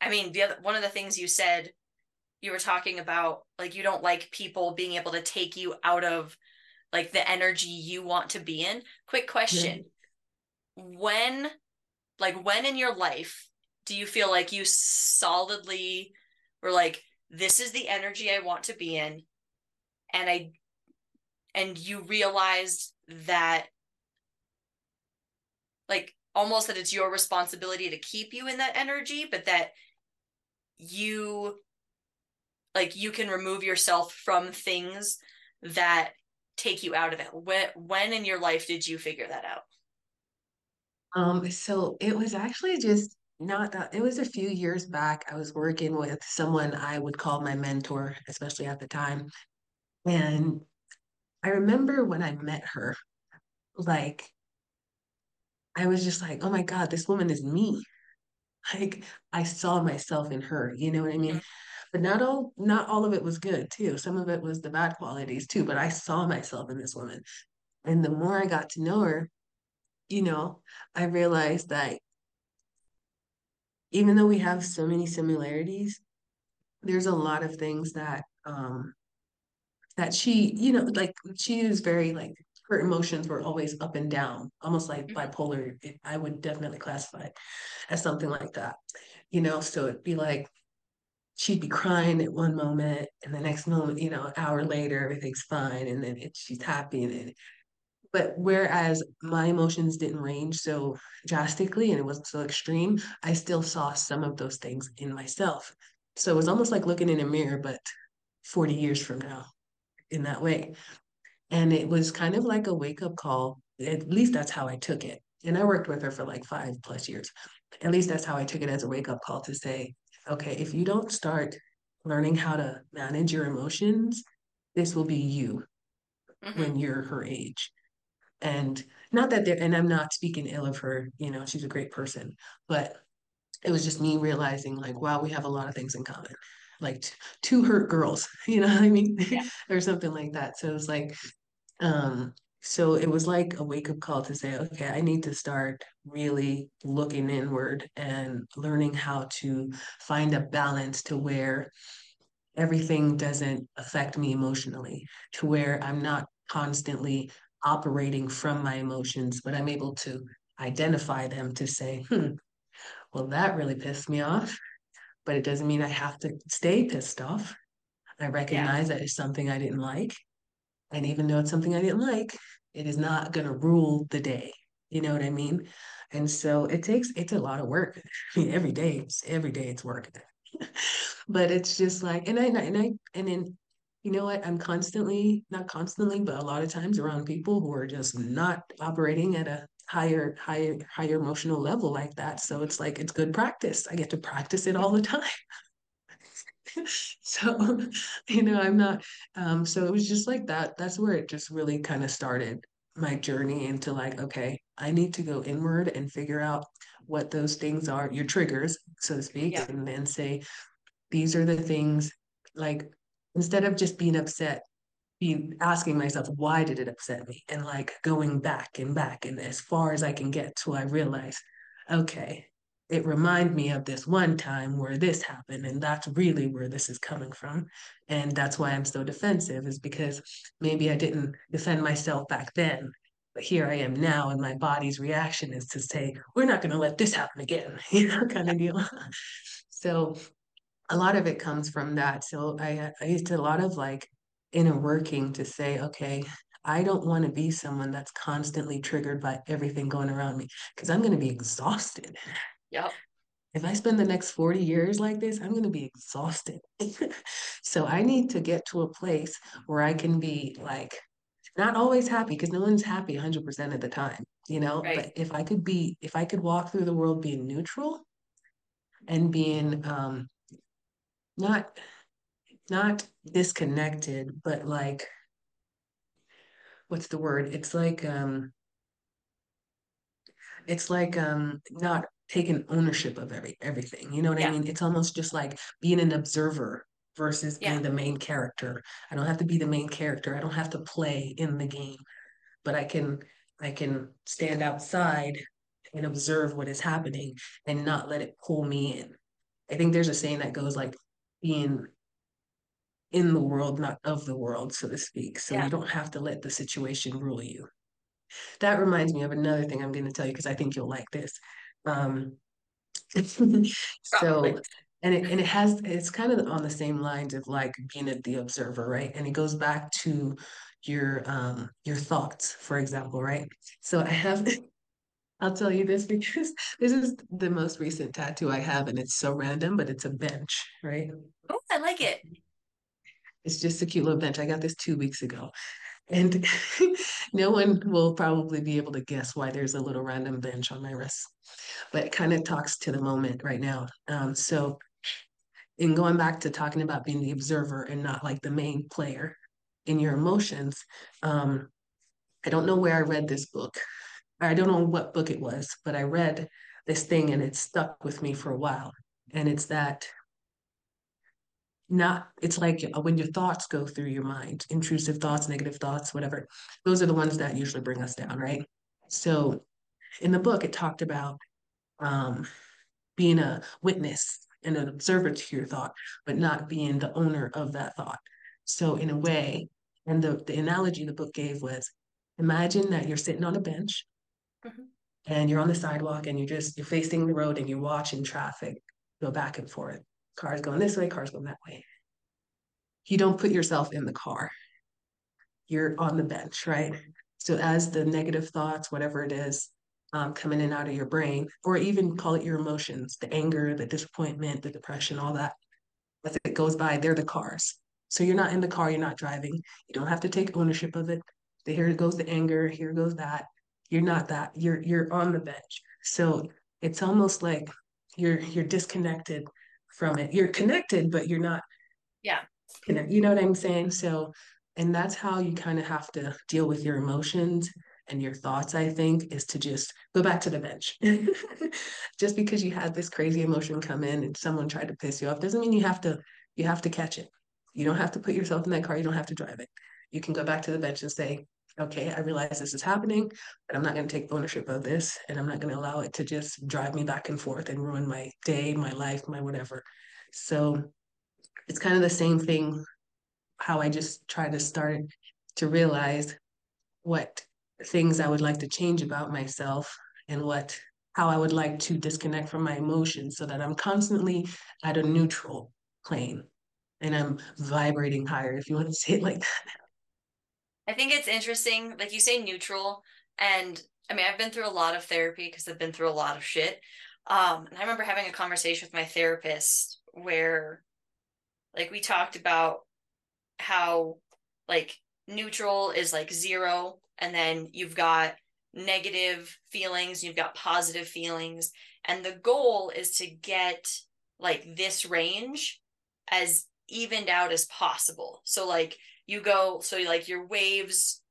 I mean the other one of the things you said you were talking about like you don't like people being able to take you out of like the energy you want to be in. Quick question. Yeah. When like when in your life do you feel like you solidly were like this is the energy i want to be in and i and you realized that like almost that it's your responsibility to keep you in that energy but that you like you can remove yourself from things that take you out of it when when in your life did you figure that out um so it was actually just not that it was a few years back. I was working with someone I would call my mentor, especially at the time. And I remember when I met her, like, I was just like, oh my God, this woman is me. Like, I saw myself in her, you know what I mean? Mm-hmm. But not all, not all of it was good too. Some of it was the bad qualities too, but I saw myself in this woman. And the more I got to know her, you know, I realized that even though we have so many similarities, there's a lot of things that um that she, you know, like she is very like her emotions were always up and down, almost like mm-hmm. bipolar. It, I would definitely classify it as something like that, you know. So it'd be like she'd be crying at one moment, and the next moment, you know, an hour later, everything's fine, and then it, she's happy, and then but whereas my emotions didn't range so drastically and it wasn't so extreme, I still saw some of those things in myself. So it was almost like looking in a mirror, but 40 years from now in that way. And it was kind of like a wake up call. At least that's how I took it. And I worked with her for like five plus years. At least that's how I took it as a wake up call to say, okay, if you don't start learning how to manage your emotions, this will be you mm-hmm. when you're her age and not that there and i'm not speaking ill of her you know she's a great person but it was just me realizing like wow we have a lot of things in common like t- two hurt girls you know what i mean yeah. or something like that so it was like um so it was like a wake up call to say okay i need to start really looking inward and learning how to find a balance to where everything doesn't affect me emotionally to where i'm not constantly operating from my emotions, but I'm able to identify them to say, hmm, well, that really pissed me off, but it doesn't mean I have to stay pissed off. I recognize yeah. that it's something I didn't like. And even though it's something I didn't like, it is not going to rule the day. You know what I mean? And so it takes, it's a lot of work. I mean, every day, every day it's work. but it's just like, and I, and I, and then, you know what? I'm constantly, not constantly, but a lot of times around people who are just not operating at a higher, higher, higher emotional level like that. So it's like, it's good practice. I get to practice it all the time. so you know i'm not um so it was just like that that's where it just really kind of started my journey into like okay i need to go inward and figure out what those things are your triggers so to speak Yeah. and then say these are the things like instead of just being upset be asking myself why did it upset me and like going back and back and as far as i can get till i realize okay it remind me of this one time where this happened and that's really where this is coming from and that's why i'm so defensive is because maybe i didn't defend myself back then but here i am now and my body's reaction is to say we're not going to let this happen again you know kind of deal so a lot of it comes from that. So I I used to a lot of like inner working to say, okay, I don't want to be someone that's constantly triggered by everything going around me because I'm going to be exhausted. Yep. If I spend the next 40 years like this, I'm going to be exhausted. so I need to get to a place where I can be like not always happy because no one's happy 100% of the time, you know, Right. but if I could be if I could walk through the world being neutral and being um not not disconnected, but like what's the word? It's like um it's like um not taking ownership of every everything. You know what I mean? It's almost just like being an observer versus Yeah. being the main character. I don't have to be the main character. I don't have to play in the game, but I can I can stand outside and observe what is happening and not let it pull me in. I think there's a saying that goes like being in the world, not of the world, so to speak. So Yeah. you don't have to let the situation rule you. That reminds me of another thing I'm going to tell you because I think you'll like this. Um, so, and it, and it has, it's kind of on the same lines of like being a, the observer, right? And it goes back to your um your thoughts, for example, right? So I have, I'll tell you this because this is the most recent tattoo I have, and it's so random, but it's a bench, right? Oh, I like it. It's just a cute little bench. I got this two weeks ago. And no one will probably be able to guess why there's a little random bench on my wrist, but it kind of talks to the moment right now. Um, so, in going back to talking about being the observer and not like the main player in your emotions, um, I don't know where I read this book. I don't know what book it was, but I read this thing and it stuck with me for a while. And it's that not it's like uh, when your thoughts go through your mind intrusive thoughts negative thoughts whatever those are the ones that usually bring us down right? So in the book it talked about um, being a witness and an observer to your thought but not being the owner of that thought. So in a way and the, the analogy the book gave was imagine that you're sitting on a bench Mhm. and you're on the sidewalk and you're just you're facing the road and you're watching traffic go back and forth cars going this way cars going that way you don't put yourself in the car. You're on the bench, right? So as the negative thoughts, whatever it is, um, coming in and out of your brain, or even call it your emotions, the anger, the disappointment, the depression, all that, as it goes by, they're the cars. So you're not in the car, you're not driving. You don't have to take ownership of it. Here goes the anger, here goes that. You're not that. You're you're on the bench. So it's almost like you're you're disconnected from it. You're connected, but you're not Yeah. you know what I'm saying? So, and that's how you kind of have to deal with your emotions and your thoughts, I think, is to just go back to the bench. just because you had this crazy emotion come in and someone tried to piss you off doesn't mean you have to you have to catch it. You don't have to put yourself in that car, you don't have to drive it. You can go back to the bench and say, okay, I realize this is happening, but I'm not going to take ownership of this and I'm not going to allow it to just drive me back and forth and ruin my day, my life, my whatever. So it's kind of the same thing how I just try to start to realize what things I would like to change about myself and what how I would like to disconnect from my emotions so that I'm constantly at a neutral plane and I'm vibrating higher, if you want to say it like that. I think it's interesting, like you say, neutral. And I mean, I've been through a lot of therapy because I've been through a lot of shit. Um, and I remember having a conversation with my therapist where, like, we talked about how, like, neutral is like zero, and then you've got negative feelings, you've got positive feelings, and the goal is to get like this range as evened out as possible. So, like, you go so like your waves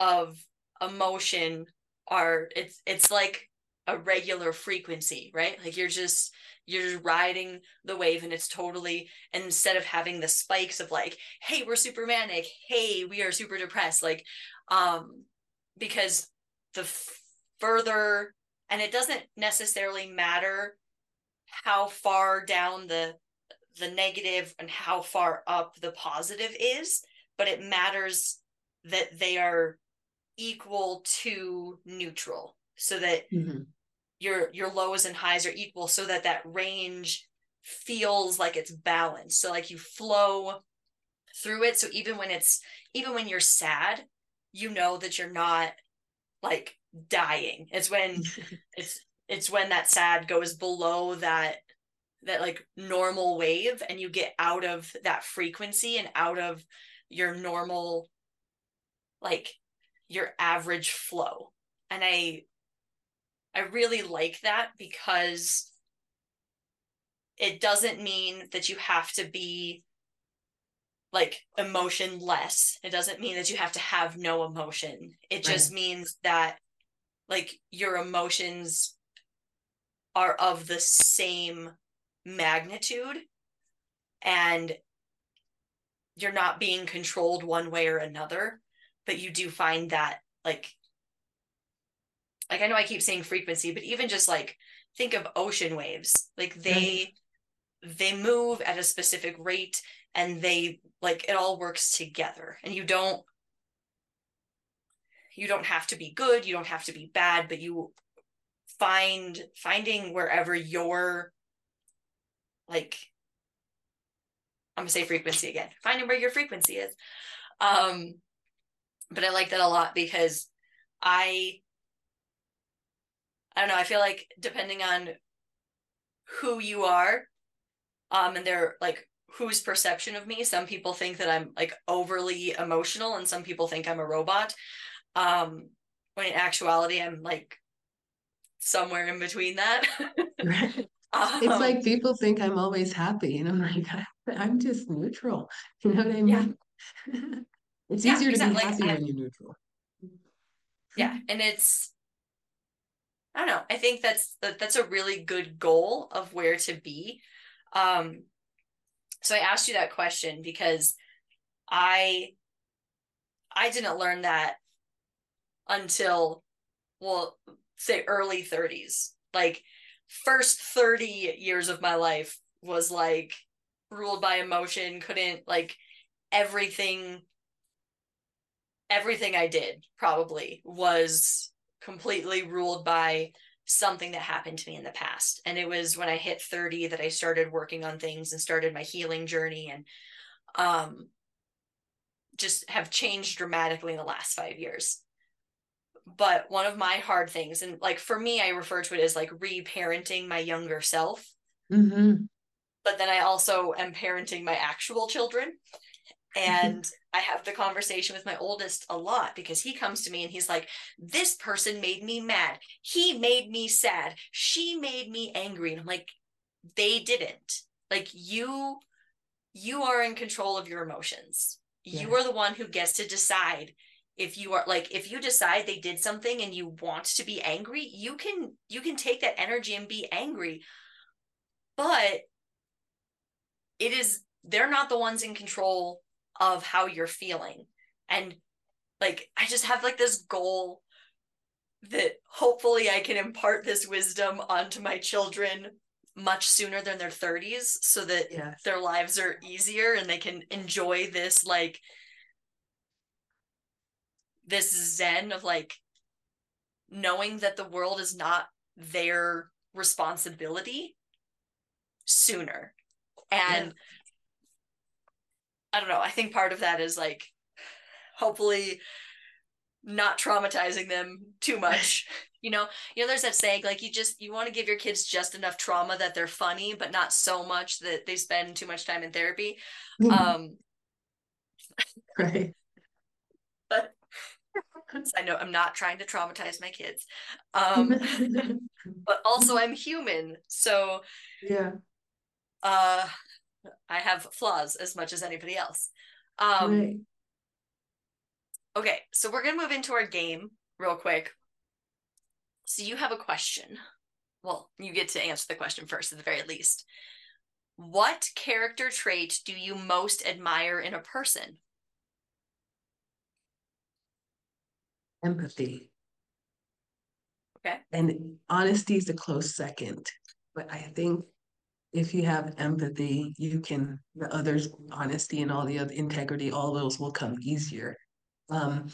of emotion are it's it's like a regular frequency right? Like you're just you're just riding the wave and it's totally instead of having the spikes of like hey we're super manic hey we are super depressed like um because the f- further and it doesn't necessarily matter how far down the the negative and how far up the positive is but it matters that they are equal to neutral so that mm-hmm. your your lows and highs are equal so that that range feels like it's balanced. So like you flow through it. So even when it's even when you're sad you know that you're not like dying. It's when it's it's when that sad goes below that that like normal wave and you get out of that frequency and out of your normal like your average flow. And i i really like that because it doesn't mean that you have to be like emotionless. It doesn't mean that you have to have no emotion. It right. just means that like your emotions are of the same magnitude. And you're not being controlled one way or another but you do find that like like i know i keep saying frequency but even just like think of ocean waves like they mm-hmm. they move at a specific rate and they like it all works together and you don't you don't have to be good you don't have to be bad but you find finding wherever your like I'm gonna say frequency again. Finding where your frequency is. Um, but I like that a lot because I I don't know, I feel like depending on who you are, um, and their like whose perception of me, some people think that I'm like overly emotional and some people think I'm a robot. Um, when in actuality I'm like somewhere in between that. Um, it's like people think I'm always happy, and I'm like, I'm just neutral. You know what I mean? Yeah. it's yeah, easier exactly. to be happy like, when you're neutral. Yeah, and it's I don't know. I think that's that, that's a really good goal of where to be. Um, so I asked you that question because I I didn't learn that until well, say early 30s. Like first 30 years of my life was like ruled by emotion couldn't like everything everything i did probably was completely ruled by something that happened to me in the past. And it was when i hit 30 that i started working on things and started my healing journey and um just have changed dramatically in the last 5 years but one of my hard things and like for me i refer to it as like reparenting my younger self. Mm-hmm. but then i also am parenting my actual children. And i have the conversation with my oldest a lot because he comes to me and he's like this person made me mad. He made me sad. She made me angry. And i'm like they didn't. Like you you are in control of your emotions. Yeah. you are the one who gets to decide if you are like if you decide they did something and you want to be angry you can you can take that energy and be angry but it is they're not the ones in control of how you're feeling and like i just have like this goal that hopefully i can impart this wisdom onto my children much sooner than their 30s so that yes. their lives are easier and they can enjoy this like this zen of like knowing that the world is not their responsibility sooner. And yeah. i don't know i think part of that is like hopefully not traumatizing them too much. You know you know there's that saying like you just you want to give your kids just enough trauma that they're funny but not so much that they spend too much time in therapy. Um right i know i'm not trying to traumatize my kids um but also i'm human so yeah uh i have flaws as much as anybody else um right. Okay, so we're gonna move into our game real quick. So you have a question. Well, you get to answer the question first at the very least. What character trait do you most admire in a person? Empathy. Okay. And honesty is a close second. But I think if you have empathy, you can the others honesty and all the other integrity, all those will come easier. Um,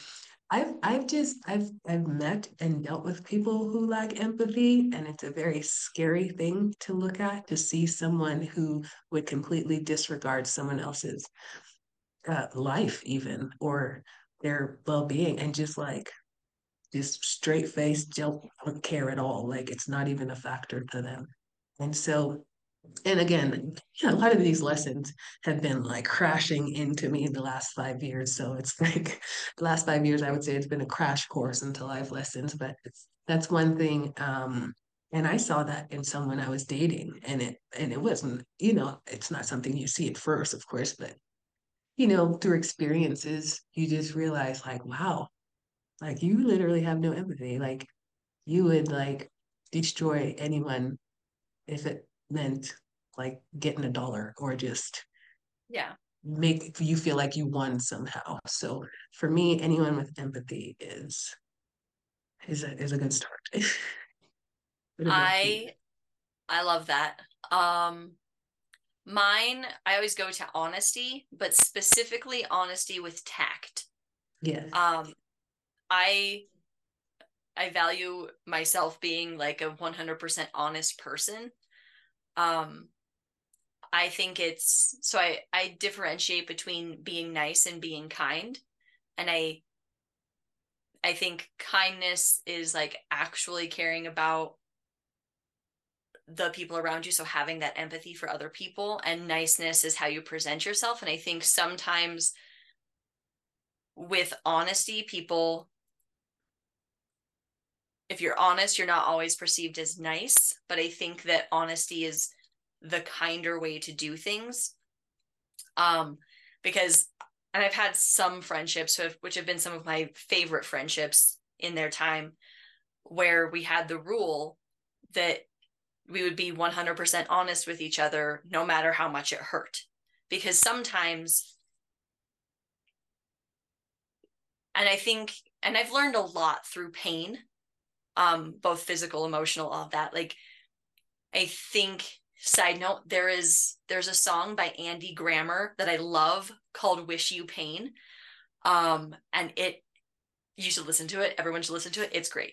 I've I've just I've I've met and dealt with people who lack empathy, and it's a very scary thing to look at to see someone who would completely disregard someone else's uh, life, even or their well-being, and just like just straight face don't care at all. Like it's not even a factor to them. And so and again, yeah, a lot of these lessons have been like crashing into me in the last five years. So it's like the last five years, I would say it's been a crash course into life lessons. But that's one thing. Um, and I saw that in someone I was dating, and it and it wasn't, you know, it's not something you see at first, of course, but you know, through experiences, you just realize like, wow, like you literally have no empathy. Like you would like destroy anyone if it meant like getting a dollar or just yeah. make you feel like you won somehow. So for me anyone with empathy is is a is a good start. I i love that. Um mine i always go to honesty but specifically honesty with tact. Yeah um i i value myself being like a 100% honest person. Um i think it's so i i differentiate between being nice and being kind. And i i think kindness is like actually caring about the people around you. So having that empathy for other people and niceness is how you present yourself. And i think sometimes with honesty people if you're honest, you're not always perceived as nice, but I think that honesty is the kinder way to do things. Um, because and I've had some friendships have, which have been some of my favorite friendships in their time where we had the rule that we would be 100% honest with each other no matter how much it hurt because sometimes and I think and I've learned a lot through pain um both physical emotional all of that. Like i think side note there is there's a song by andy grammer that i love called wish you pain. Um and it you should listen to it. Everyone should listen to it. It's great.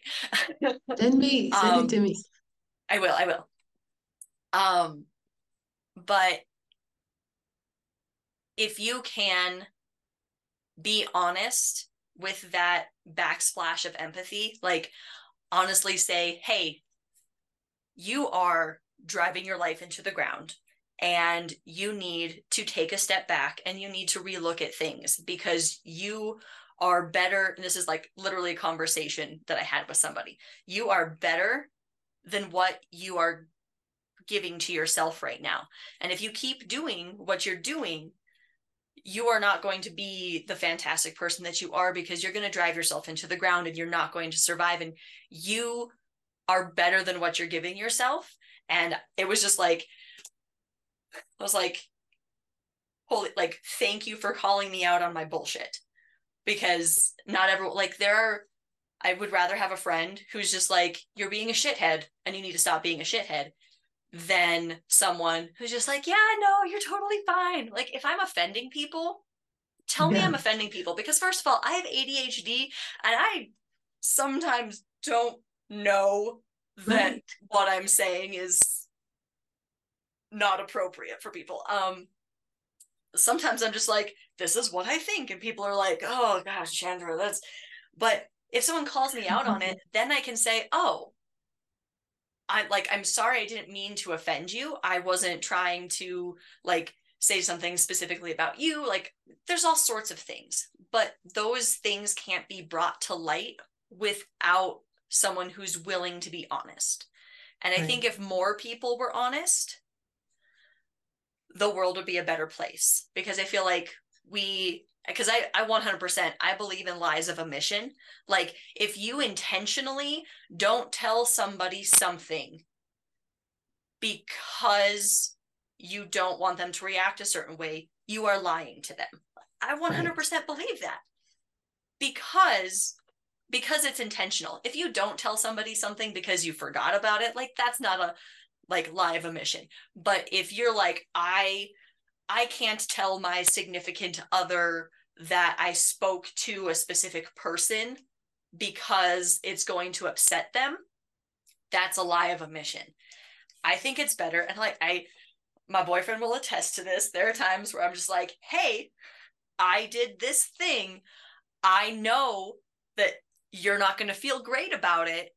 Send me send um, it to me. I will i will. Um but if you can be honest with that backsplash of empathy like honestly say, hey, you are driving your life into the ground and you need to take a step back and you need to relook at things because you are better. And this is like literally a conversation that I had with somebody. You are better than what you are giving to yourself right now. And if you keep doing what you're doing, you are not going to be the fantastic person that you are because you're going to drive yourself into the ground and you're not going to survive. And you are better than what you're giving yourself. And it was just like i was like holy like thank you for calling me out on my bullshit. Because not everyone like there are i would rather have a friend who's just like you're being a shithead and you need to stop being a shithead than someone who's just like, yeah, no, you're totally fine. Like if I'm offending people, tell yeah. me I'm offending people because first of all, I have ADHD and I sometimes don't know that right. what I'm saying is not appropriate for people. Um sometimes I'm just like, this is what I think. And people are like, oh gosh, Chandra, that's, but if someone calls me out on it, then I can say, oh, I like, I'm sorry, I didn't mean to offend you. I wasn't trying to like say something specifically about you. Like, there's all sorts of things, but those things can't be brought to light without someone who's willing to be honest. And I right. think if more people were honest, the world would be a better place because I feel like we because I, I 100% i believe in lies of omission. Like if you intentionally don't tell somebody something because you don't want them to react a certain way you are lying to them. I 100% right. believe that. Because because it's intentional. If you don't tell somebody something because you forgot about it like that's not a like lie of omission. But if you're like i i can't tell my significant other that I spoke to a specific person because it's going to upset them, that's a lie of omission. I think it's better. And like, I, my boyfriend will attest to this. There are times where I'm just like, hey, I did this thing. I know that you're not going to feel great about it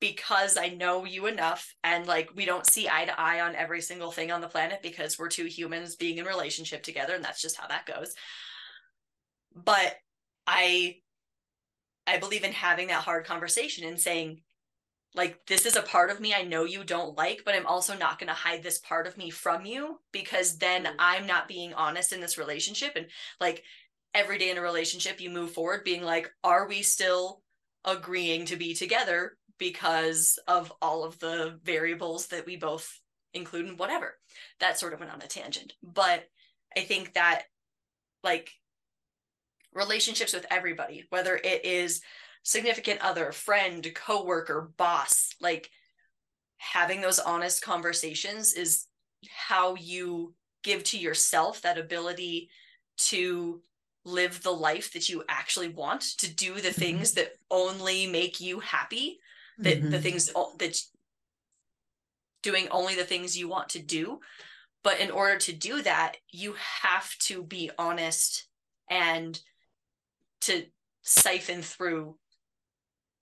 because I know you enough and like we don't see eye to eye on every single thing on the planet because we're two humans being in relationship together and that's just how that goes but i i believe in having that hard conversation and saying like this is a part of me i know you don't like but i'm also not going to hide this part of me from you because then mm-hmm. i'm not being honest in this relationship. And like every day in a relationship you move forward being like are we still agreeing to be together because of all of the variables that we both include and whatever? That sort of went on a tangent. But i think that like relationships with everybody, whether it is significant other, friend, coworker, boss, like having those honest conversations is how you give to yourself that ability to live the life that you actually want to do the mm-hmm. things that only make you happy that mm-hmm. the things that doing only the things you want to do but in order to do that you have to be honest and to siphon through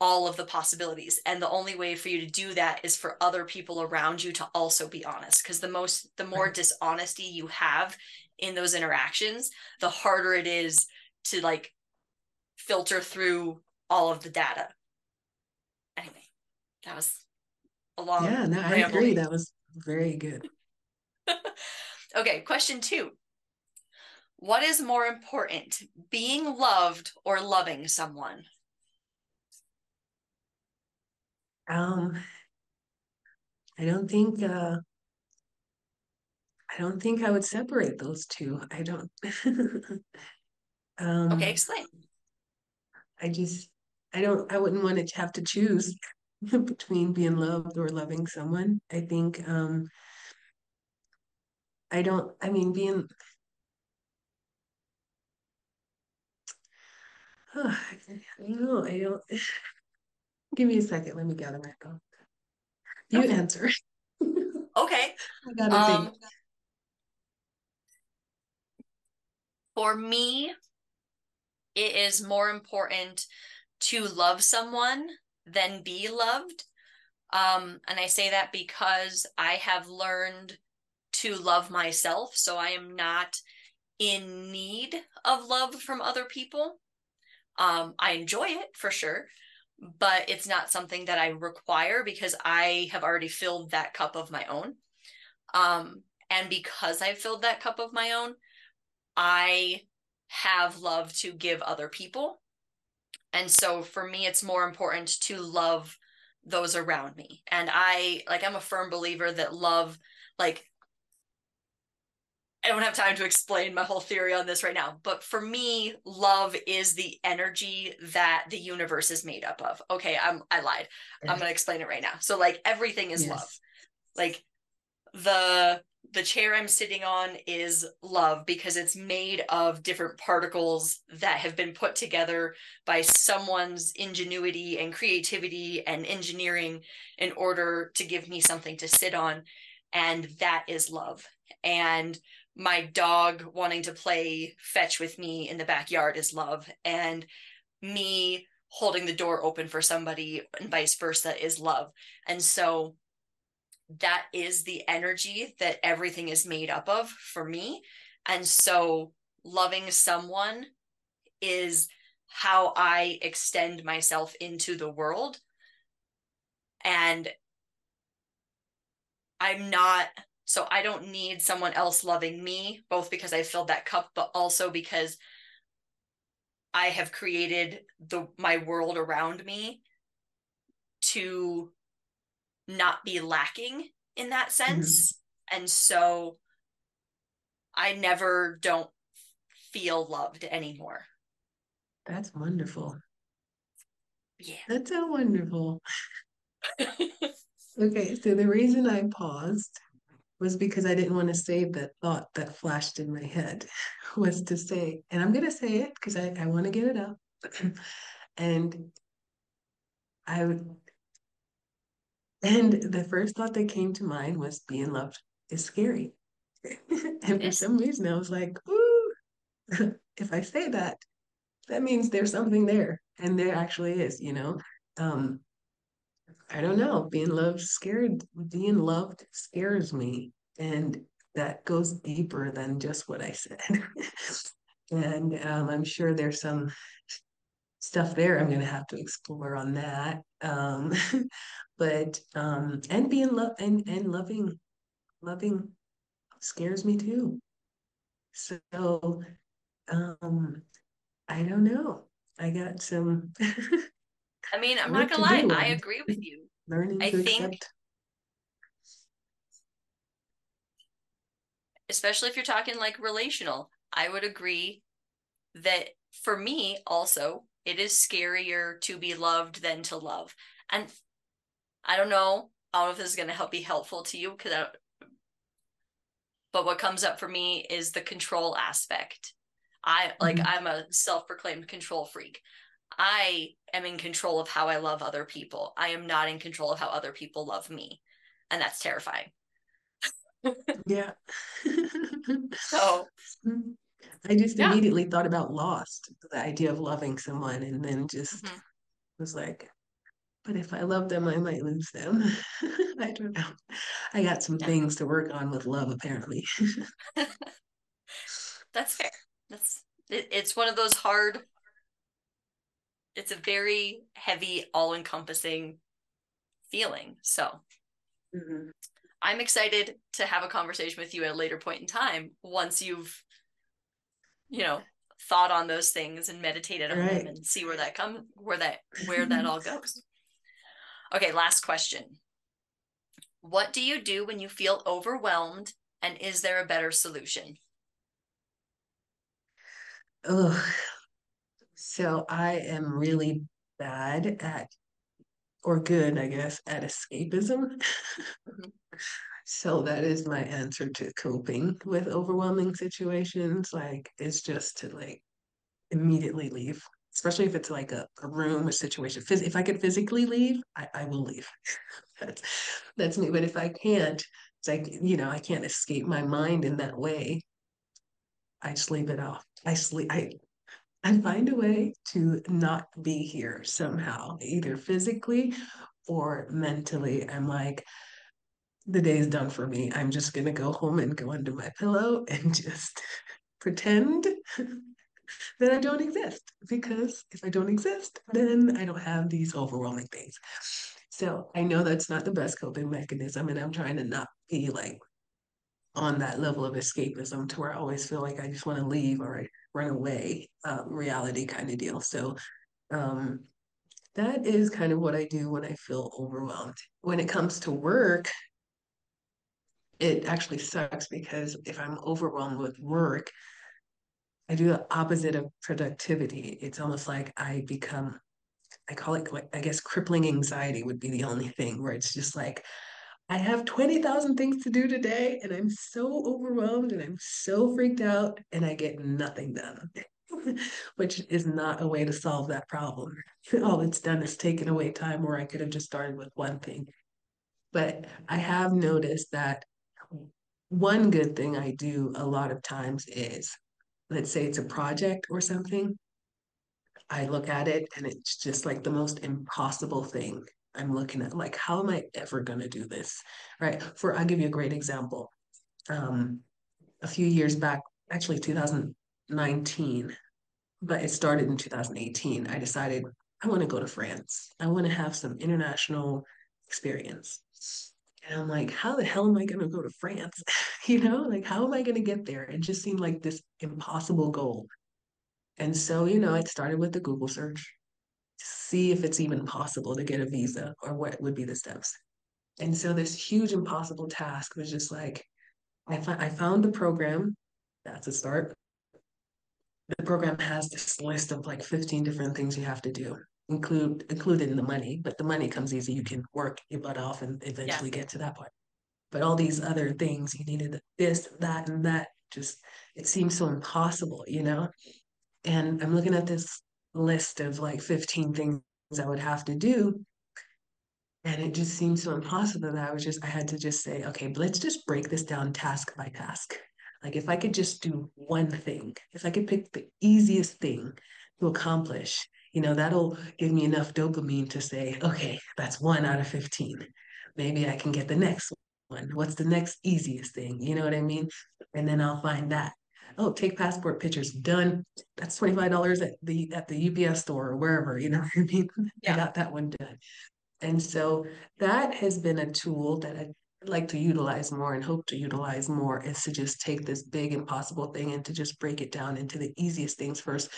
all of the possibilities. And the only way for you to do that is for other people around you to also be honest because the most the more right. dishonesty you have in those interactions the harder it is to like filter through all of the data. Anyway that was a long yeah no i agree. That was very good. Okay question two what is more important, being loved or loving someone? Um, I don't think uh, I don't think I would separate those two. I don't. um, okay, explain. I just I don't I wouldn't want to have to choose between being loved or loving someone. I think um I don't I mean being I don't know. I don't. Give me a second. Let me gather my thoughts. You okay. answer. okay. I gotta um, think. For me, it is more important to love someone than be loved. Um, and I say that because I have learned to love myself. So I am not in need of love from other people. Um, I enjoy it for sure, but it's not something that I require because I have already filled that cup of my own. Um, and because I've filled that cup of my own, I have love to give other people. And so for me, it's more important to love those around me. And I like, I'm a firm believer that love, like, I don't have time to explain my whole theory on this right now, but for me, love is the energy that the universe is made up of. Okay, I'm I lied. I'm going to explain it right now. So like everything is yes. love. Like the the chair I'm sitting on is love because it's made of different particles that have been put together by someone's ingenuity and creativity and engineering in order to give me something to sit on and that is love. And my dog wanting to play fetch with me in the backyard is love and me holding the door open for somebody and vice versa is love. And so that is the energy that everything is made up of for me. And so loving someone is how i extend myself into the world. And i'm not so I don't need someone else loving me, both because I filled that cup, but also because I have created the my world around me to not be lacking in that sense. Mm-hmm. And so I never don't feel loved anymore. That's wonderful. Yeah. That's so wonderful. okay, so the reason I paused was because I didn't want to say the thought that flashed in my head was to say, and I'm going to say it because I, I want to get it out. and I would, and the first thought that came to mind was being loved is scary. and for some reason, I was like, ooh, if I say that, that means there's something there. And there actually is, you know. Um, I don't know. Being loved scared being loved scares me. And that goes deeper than just what I said. and um, I'm sure there's some stuff there I'm gonna have to explore on that. Um, but um, and being love and, and loving loving scares me too. So um I don't know. I got some I mean, I'm not gonna lie, I agree with you. Learning I to think, accept. Especially if you're talking like relational, I would agree that for me also, it is scarier to be loved than to love. And I don't know, I don't know if this is gonna help be helpful to you because I but what comes up for me is the control aspect. I like mm-hmm. I'm a self-proclaimed control freak. I am in control of how I love other people. I am not in control of how other people love me. And that's terrifying. yeah. so I just yeah. immediately thought about lost, the idea of loving someone, and then just mm-hmm. was like, but if I love them, I might lose them. I don't know. I got some yeah. things to work on with love, apparently. that's fair. That's it, it's one of those hard it's a very heavy, all encompassing feeling. So mm-hmm. I'm excited to have a conversation with you at a later point in time once you've, you know, thought on those things and meditated on right. them and see where that come where that where that all goes. Okay, last question. What do you do when you feel overwhelmed and is there a better solution? Oh, so I am really bad at, or good, I guess, at escapism. Mm-hmm. so that is my answer to coping with overwhelming situations. Like, it's just to like immediately leave, especially if it's like a, a room, a situation. If I could physically leave, I, I will leave. that's that's me. But if I can't, it's like you know, I can't escape my mind in that way. I sleep it off. I sleep. I I find a way to not be here somehow, either physically or mentally. I'm like, the day is done for me. I'm just going to go home and go under my pillow and just pretend that I don't exist. Because if I don't exist, then I don't have these overwhelming things. So I know that's not the best coping mechanism, and I'm trying to not be like on that level of escapism to where I always feel like I just want to leave or run away um, reality kind of deal. So um, that is kind of what I do when I feel overwhelmed. When it comes to work, it actually sucks because if I'm overwhelmed with work, I do the opposite of productivity. It's almost like I become, I call it, I guess crippling anxiety would be the only thing where it's just like, I have 20,000 things to do today and I'm so overwhelmed and I'm so freaked out and I get nothing done, which is not a way to solve that problem. All it's done is taken away time where I could have just started with one thing. But I have noticed that one good thing I do a lot of times is, let's say it's a project or something, I look at it and it's just like the most impossible thing. I'm looking at like, how am I ever going to do this? Right. For, I'll give you a great example. Um, a few years back, actually 2019, but it started in 2018. I decided I want to go to France. I want to have some international experience. And I'm like, how the hell am I going to go to France? you know, like, how am I going to get there? It just seemed like this impossible goal. And so, you know, it started with the Google search see if it's even possible to get a visa or what would be the steps. And so this huge impossible task was just like, I, fi- I found the program. That's a start. The program has this list of like 15 different things you have to do, include included in the money, but the money comes easy. You can work your butt off and eventually yeah. get to that point. But all these other things, you needed this, that, and that. Just it seems so impossible, you know? And I'm looking at this list of like 15 things I would have to do. And it just seemed so impossible that I was just, I had to just say, okay, let's just break this down task by task. Like if I could just do one thing, if I could pick the easiest thing to accomplish, you know, that'll give me enough dopamine to say, okay, that's one out of 15. Maybe I can get the next one. What's the next easiest thing? You know what I mean? And then I'll find that oh, take passport pictures, done. That's twenty five dollars at the at the UPS store or wherever. You know what I mean? Yeah. I got that one done. And so that has been a tool that I like to utilize more and hope to utilize more is to just take this big impossible thing and to just break it down into the easiest things first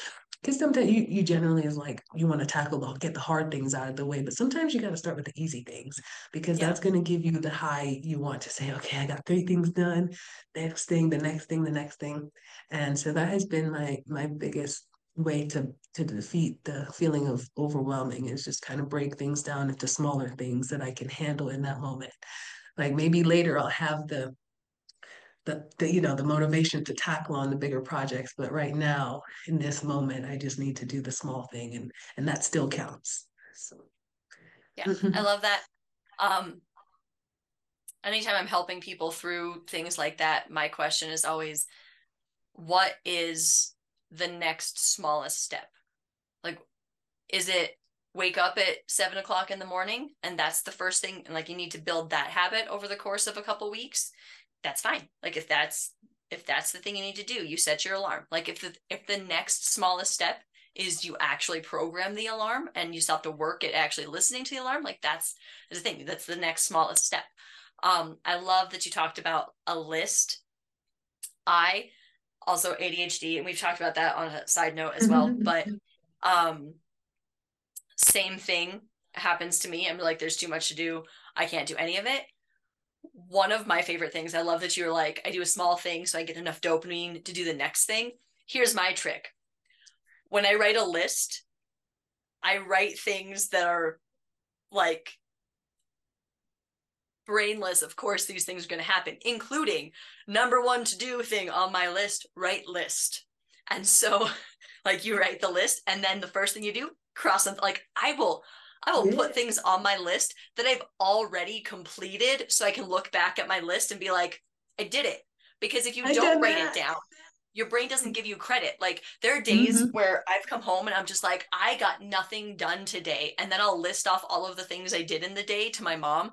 because sometimes you, you generally is like you want to tackle the get the hard things out of the way but sometimes you got to start with the easy things because yeah. that's going to give you the high you want to say okay i got three things done next thing the next thing the next thing and so that has been my my biggest way to to defeat the feeling of overwhelming is just kind of break things down into smaller things that i can handle in that moment like maybe later i'll have the the, the you know the motivation to tackle on the bigger projects but right now in this moment i just need to do the small thing and and that still counts. So. Yeah i love that. Um anytime i'm helping people through things like that my question is always what is the next smallest step? Like is it wake up at seven o'clock in the morning and that's the first thing and like you need to build that habit over the course of a couple weeks that's fine. Like if that's if that's the thing you need to do, you set your alarm. Like if the if the next smallest step is you actually program the alarm and you have to work at actually listening to the alarm, like that's the thing. That's the next smallest step. Um, I love that you talked about a list. I also ADHD, and we've talked about that on a side note as well. but um, same thing happens to me. I'm like, there's too much to do. I can't do any of it one of my favorite things. I love that you're like, I do a small thing so I get enough dopamine to do the next thing. Here's my trick. When I write a list, I write things that are like brainless. Of course, these things are going to happen, including number one to do thing on my list, write list. And so, like, you write the list, and then the first thing you do, cross them. Like, I will I will yeah. put things on my list that I've already completed so I can look back at my list and be like, I did it. Because if you I don't write that. it down, your brain doesn't give you credit. Like there are days mm-hmm. where I've come home and I'm just like, I got nothing done today. And then I'll list off all of the things I did in the day to my mom.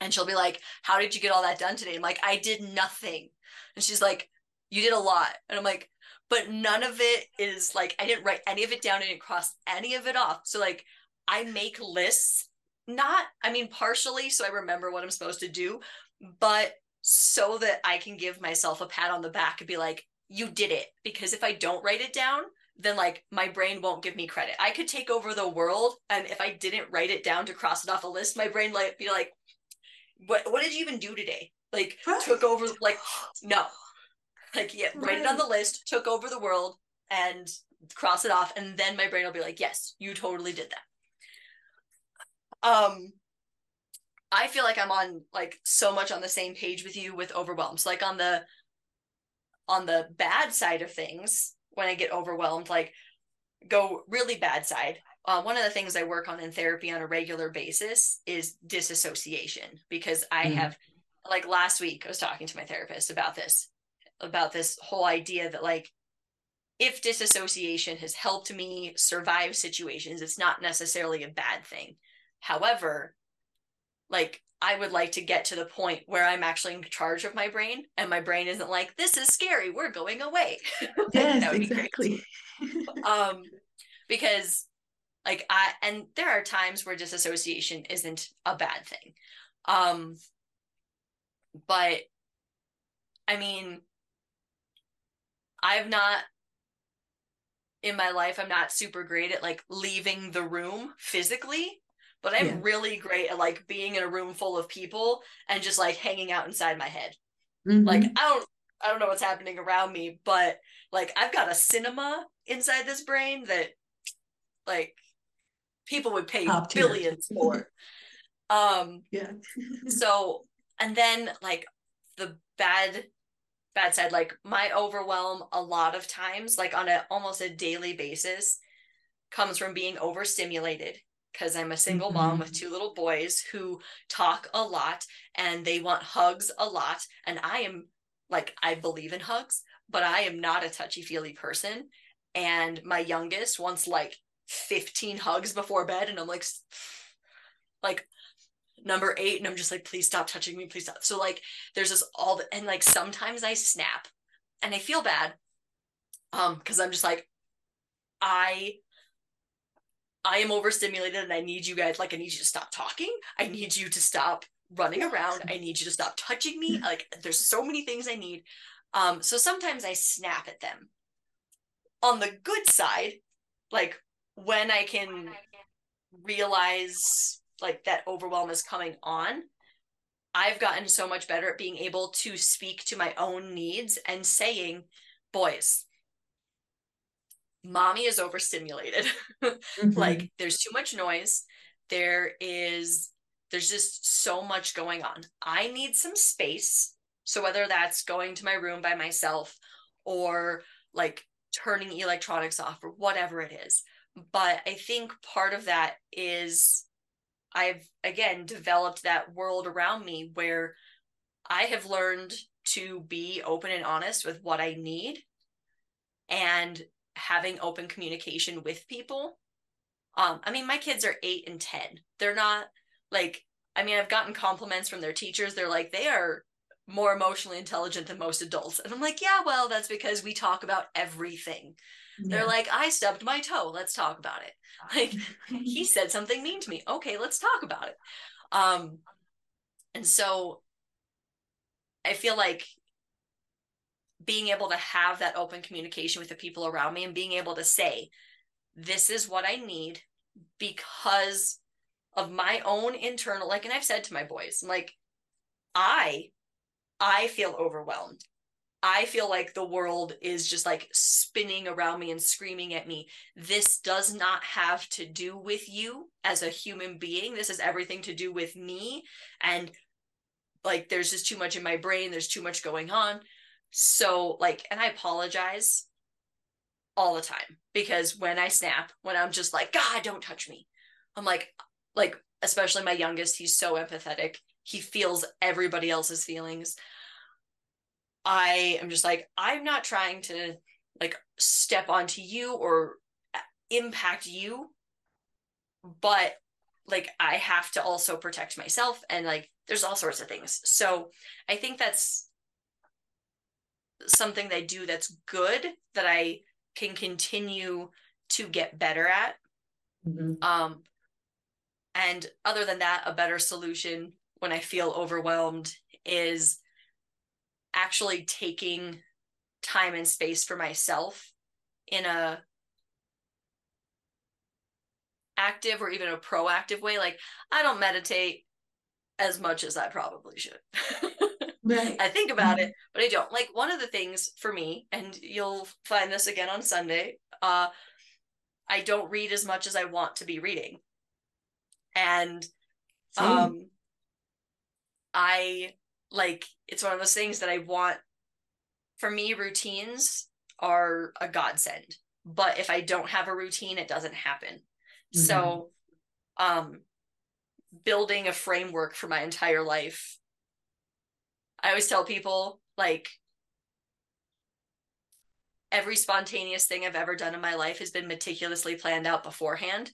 And she'll be like, How did you get all that done today? I'm like, I did nothing. And she's like, You did a lot. And I'm like, But none of it is like, I didn't write any of it down. I didn't cross any of it off. So, like, I make lists, not, I mean, partially so I remember what I'm supposed to do, but so that I can give myself a pat on the back and be like, you did it. Because if I don't write it down, then like my brain won't give me credit. I could take over the world, and if I didn't write it down to cross it off a list, my brain like be like, "What? What did you even do today? Like took over? Like no, like yeah, write it on the list, took over the world, and cross it off, and then my brain will be like, yes, you totally did that um I feel like I'm on like so much on the same page with you with overwhelmed. So like on the on the bad side of things, when I get overwhelmed, like go really bad side. Uh, one of the things I work on in therapy on a regular basis is disassociation because I mm. have like last week I was talking to my therapist about this, about this whole idea that like if disassociation has helped me survive situations, it's not necessarily a bad thing. However, like I would like to get to the point where I'm actually in charge of my brain and my brain isn't like, this is scary, we're going away. yes, exactly. um, because like I and there are times where disassociation isn't a bad thing. Um, but I mean, I've not in my life, I'm not super great at like leaving the room physically, but I'm yeah. really great at like being in a room full of people and just like hanging out inside my head. Mm-hmm. Like I don't I don't know what's happening around me, but like I've got a cinema inside this brain that like people would pay Top billions tier. for. um yeah. so and then like the bad bad side like my overwhelm a lot of times like on a almost a daily basis comes from being overstimulated because I'm a single mm-hmm. mom with two little boys who talk a lot and they want hugs a lot. And I am like I believe in hugs but I am not a touchy feely person. And my youngest wants like 15 hugs before bed. And I'm like like number eight. And i'm just like please stop touching me. Please stop. So like there's this all the, and like sometimes i snap and i feel bad um because i'm just like i i am overstimulated and i need you guys like i need you to stop talking. I need you to stop running around. I need you to stop touching me. Like there's so many things i need. Um so sometimes i snap at them. On the good side like when i can realize like that overwhelm is coming on i've gotten so much better at being able to speak to my own needs and saying boys mommy is overstimulated. Mm-hmm. like there's too much noise. There is there's just so much going on. I need some space. So whether that's going to my room by myself or like turning electronics off or whatever it is. But i think part of that is I've again developed that world around me where I have learned to be open and honest with what I need. And having open communication with people. Um, I mean, my kids are eight and 10. They're not like, I mean, I've gotten compliments from their teachers. They're like, they are more emotionally intelligent than most adults. And I'm like, yeah, well, that's because we talk about everything. Yeah. They're like, I stubbed my toe. Let's talk about it. Like, he said something mean to me. Okay, let's talk about it. Um, and so I feel like being able to have that open communication with the people around me and being able to say, this is what I need because of my own internal, like, and I've said to my boys, like, I, I feel overwhelmed. I feel like the world is just like spinning around me and screaming at me. This does not have to do with you as a human being. This is everything to do with me. And like, there's just too much in my brain. There's too much going on. So, like, and I apologize all the time because when I snap, when I'm just like, God, don't touch me, I'm like, like, especially my youngest, he's so empathetic. He feels everybody else's feelings. I am just like, I'm not trying to like step onto you or uh, impact you, but like I have to also protect myself and like there's all sorts of things. So I think that's something that I do that's good that I can continue to get better at. Mm-hmm. Um and other than that, a better solution when I feel overwhelmed is actually taking time and space for myself in a active or even a proactive way like i don't meditate as much as i probably should right. i think about mm-hmm. it but i don't like one of the things for me and you'll find this again on sunday uh i don't read as much as i want to be reading and um i like it's one of those things that I want for me routines are a godsend but if I don't have a routine it doesn't happen mm-hmm. so um building a framework for my entire life I always tell people like every spontaneous thing I've ever done in my life has been meticulously planned out beforehand.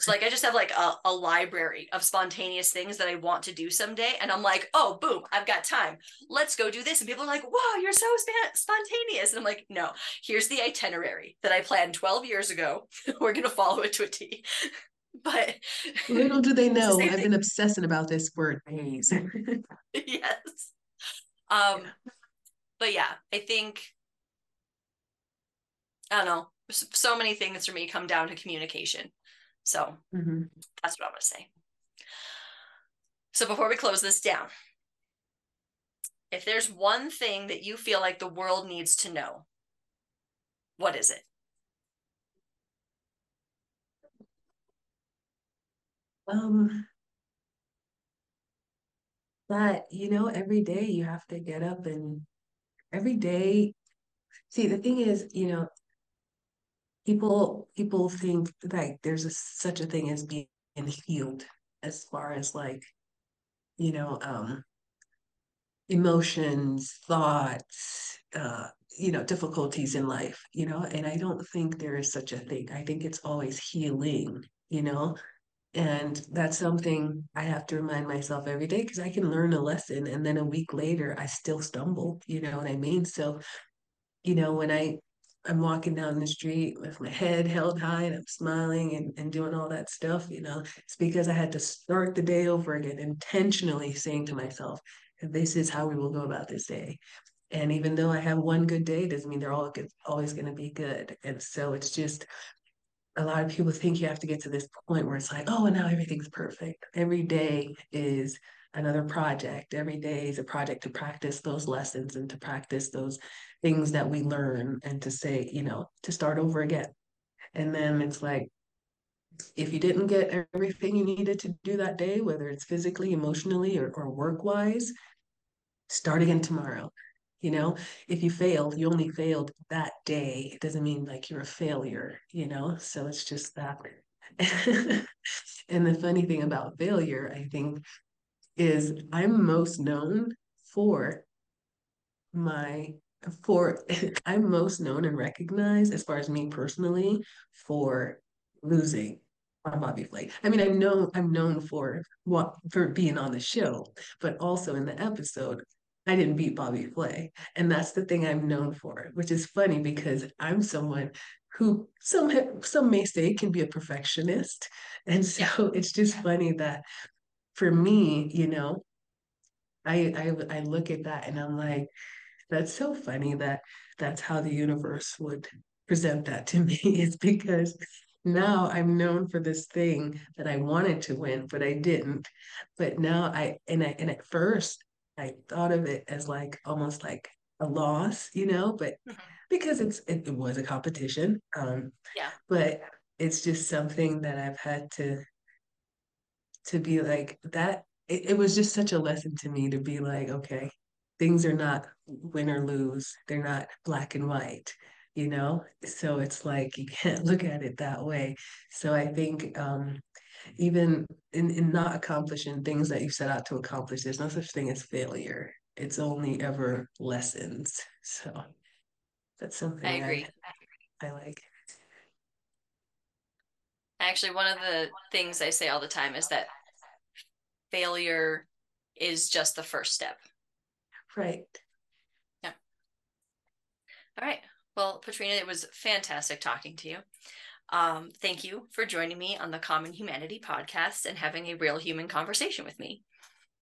So like I just have like a, a library of spontaneous things that I want to do someday. And I'm like, oh, boom, I've got time. Let's go do this. And people are like, whoa, you're so sp- spontaneous. And I'm like, no, here's the itinerary that I planned 12 years ago. We're going to follow it to a T. but little do they know, I've been obsessing about this for days. yes. Um, but yeah, I think I don't know. So many things for me come down to communication. So mm-hmm. that's what I'm to say. So before we close this down, if there's one thing that you feel like the world needs to know, what is it? Um, that, you know, every day you have to get up and every day. See, the thing is, you know, people people think like there's a, such a thing as being healed as far as like you know um emotions thoughts uh you know difficulties in life you know and i don't think there is such a thing i think it's always healing you know and that's something i have to remind myself every day because i can learn a lesson and then a week later i still stumble you know what i mean so you know when i I'm walking down the street with my head held high and I'm smiling and, and doing all that stuff, you know, it's because I had to start the day over again, intentionally saying to myself, this is how we will go about this day. And even though I have one good day, doesn't mean they're all good, always going to be good. And so it's just a lot of people think you have to get to this point where it's like, oh, and now everything's perfect. Every day is another project. Every day is a project to practice those lessons and to practice those things that we learn and to say, you know, to start over again. And then it's like, if you didn't get everything you needed to do that day, whether it's physically, emotionally, or, or work wise, start again tomorrow. You know, if you failed, you only failed that day. It doesn't mean like you're a failure, you know? So it's just that. and the funny thing about failure, I think, is I'm most known for my for I'm most known and recognized as far as me personally for losing on Bobby Flay. I mean, I'm known I'm known for what for being on the show, but also in the episode, I didn't beat Bobby Flay. And that's the thing I'm known for, which is funny because I'm someone who some some may say can be a perfectionist. And so yeah. it's just funny that for me, you know, I, I I look at that and I'm like, that's so funny that that's how the universe would present that to me. It's because now I'm known for this thing that I wanted to win, but I didn't. But now I and I and at first I thought of it as like almost like a loss, you know, but mm-hmm. because it's it, it was a competition. Um yeah. But it's just something that I've had to to be like that it, it was just such a lesson to me to be like okay things are not win or lose they're not black and white you know so it's like you can't look at it that way so i think um even in, in not accomplishing things that you set out to accomplish there's no such thing as failure it's only ever lessons so that's something i agree i, I like actually one of the things i say all the time is that failure is just the first step. Right. Yeah. All right. Well, Petrina, it was fantastic talking to you. Um, thank you for joining me on the Common Humanity podcast and having a real human conversation with me.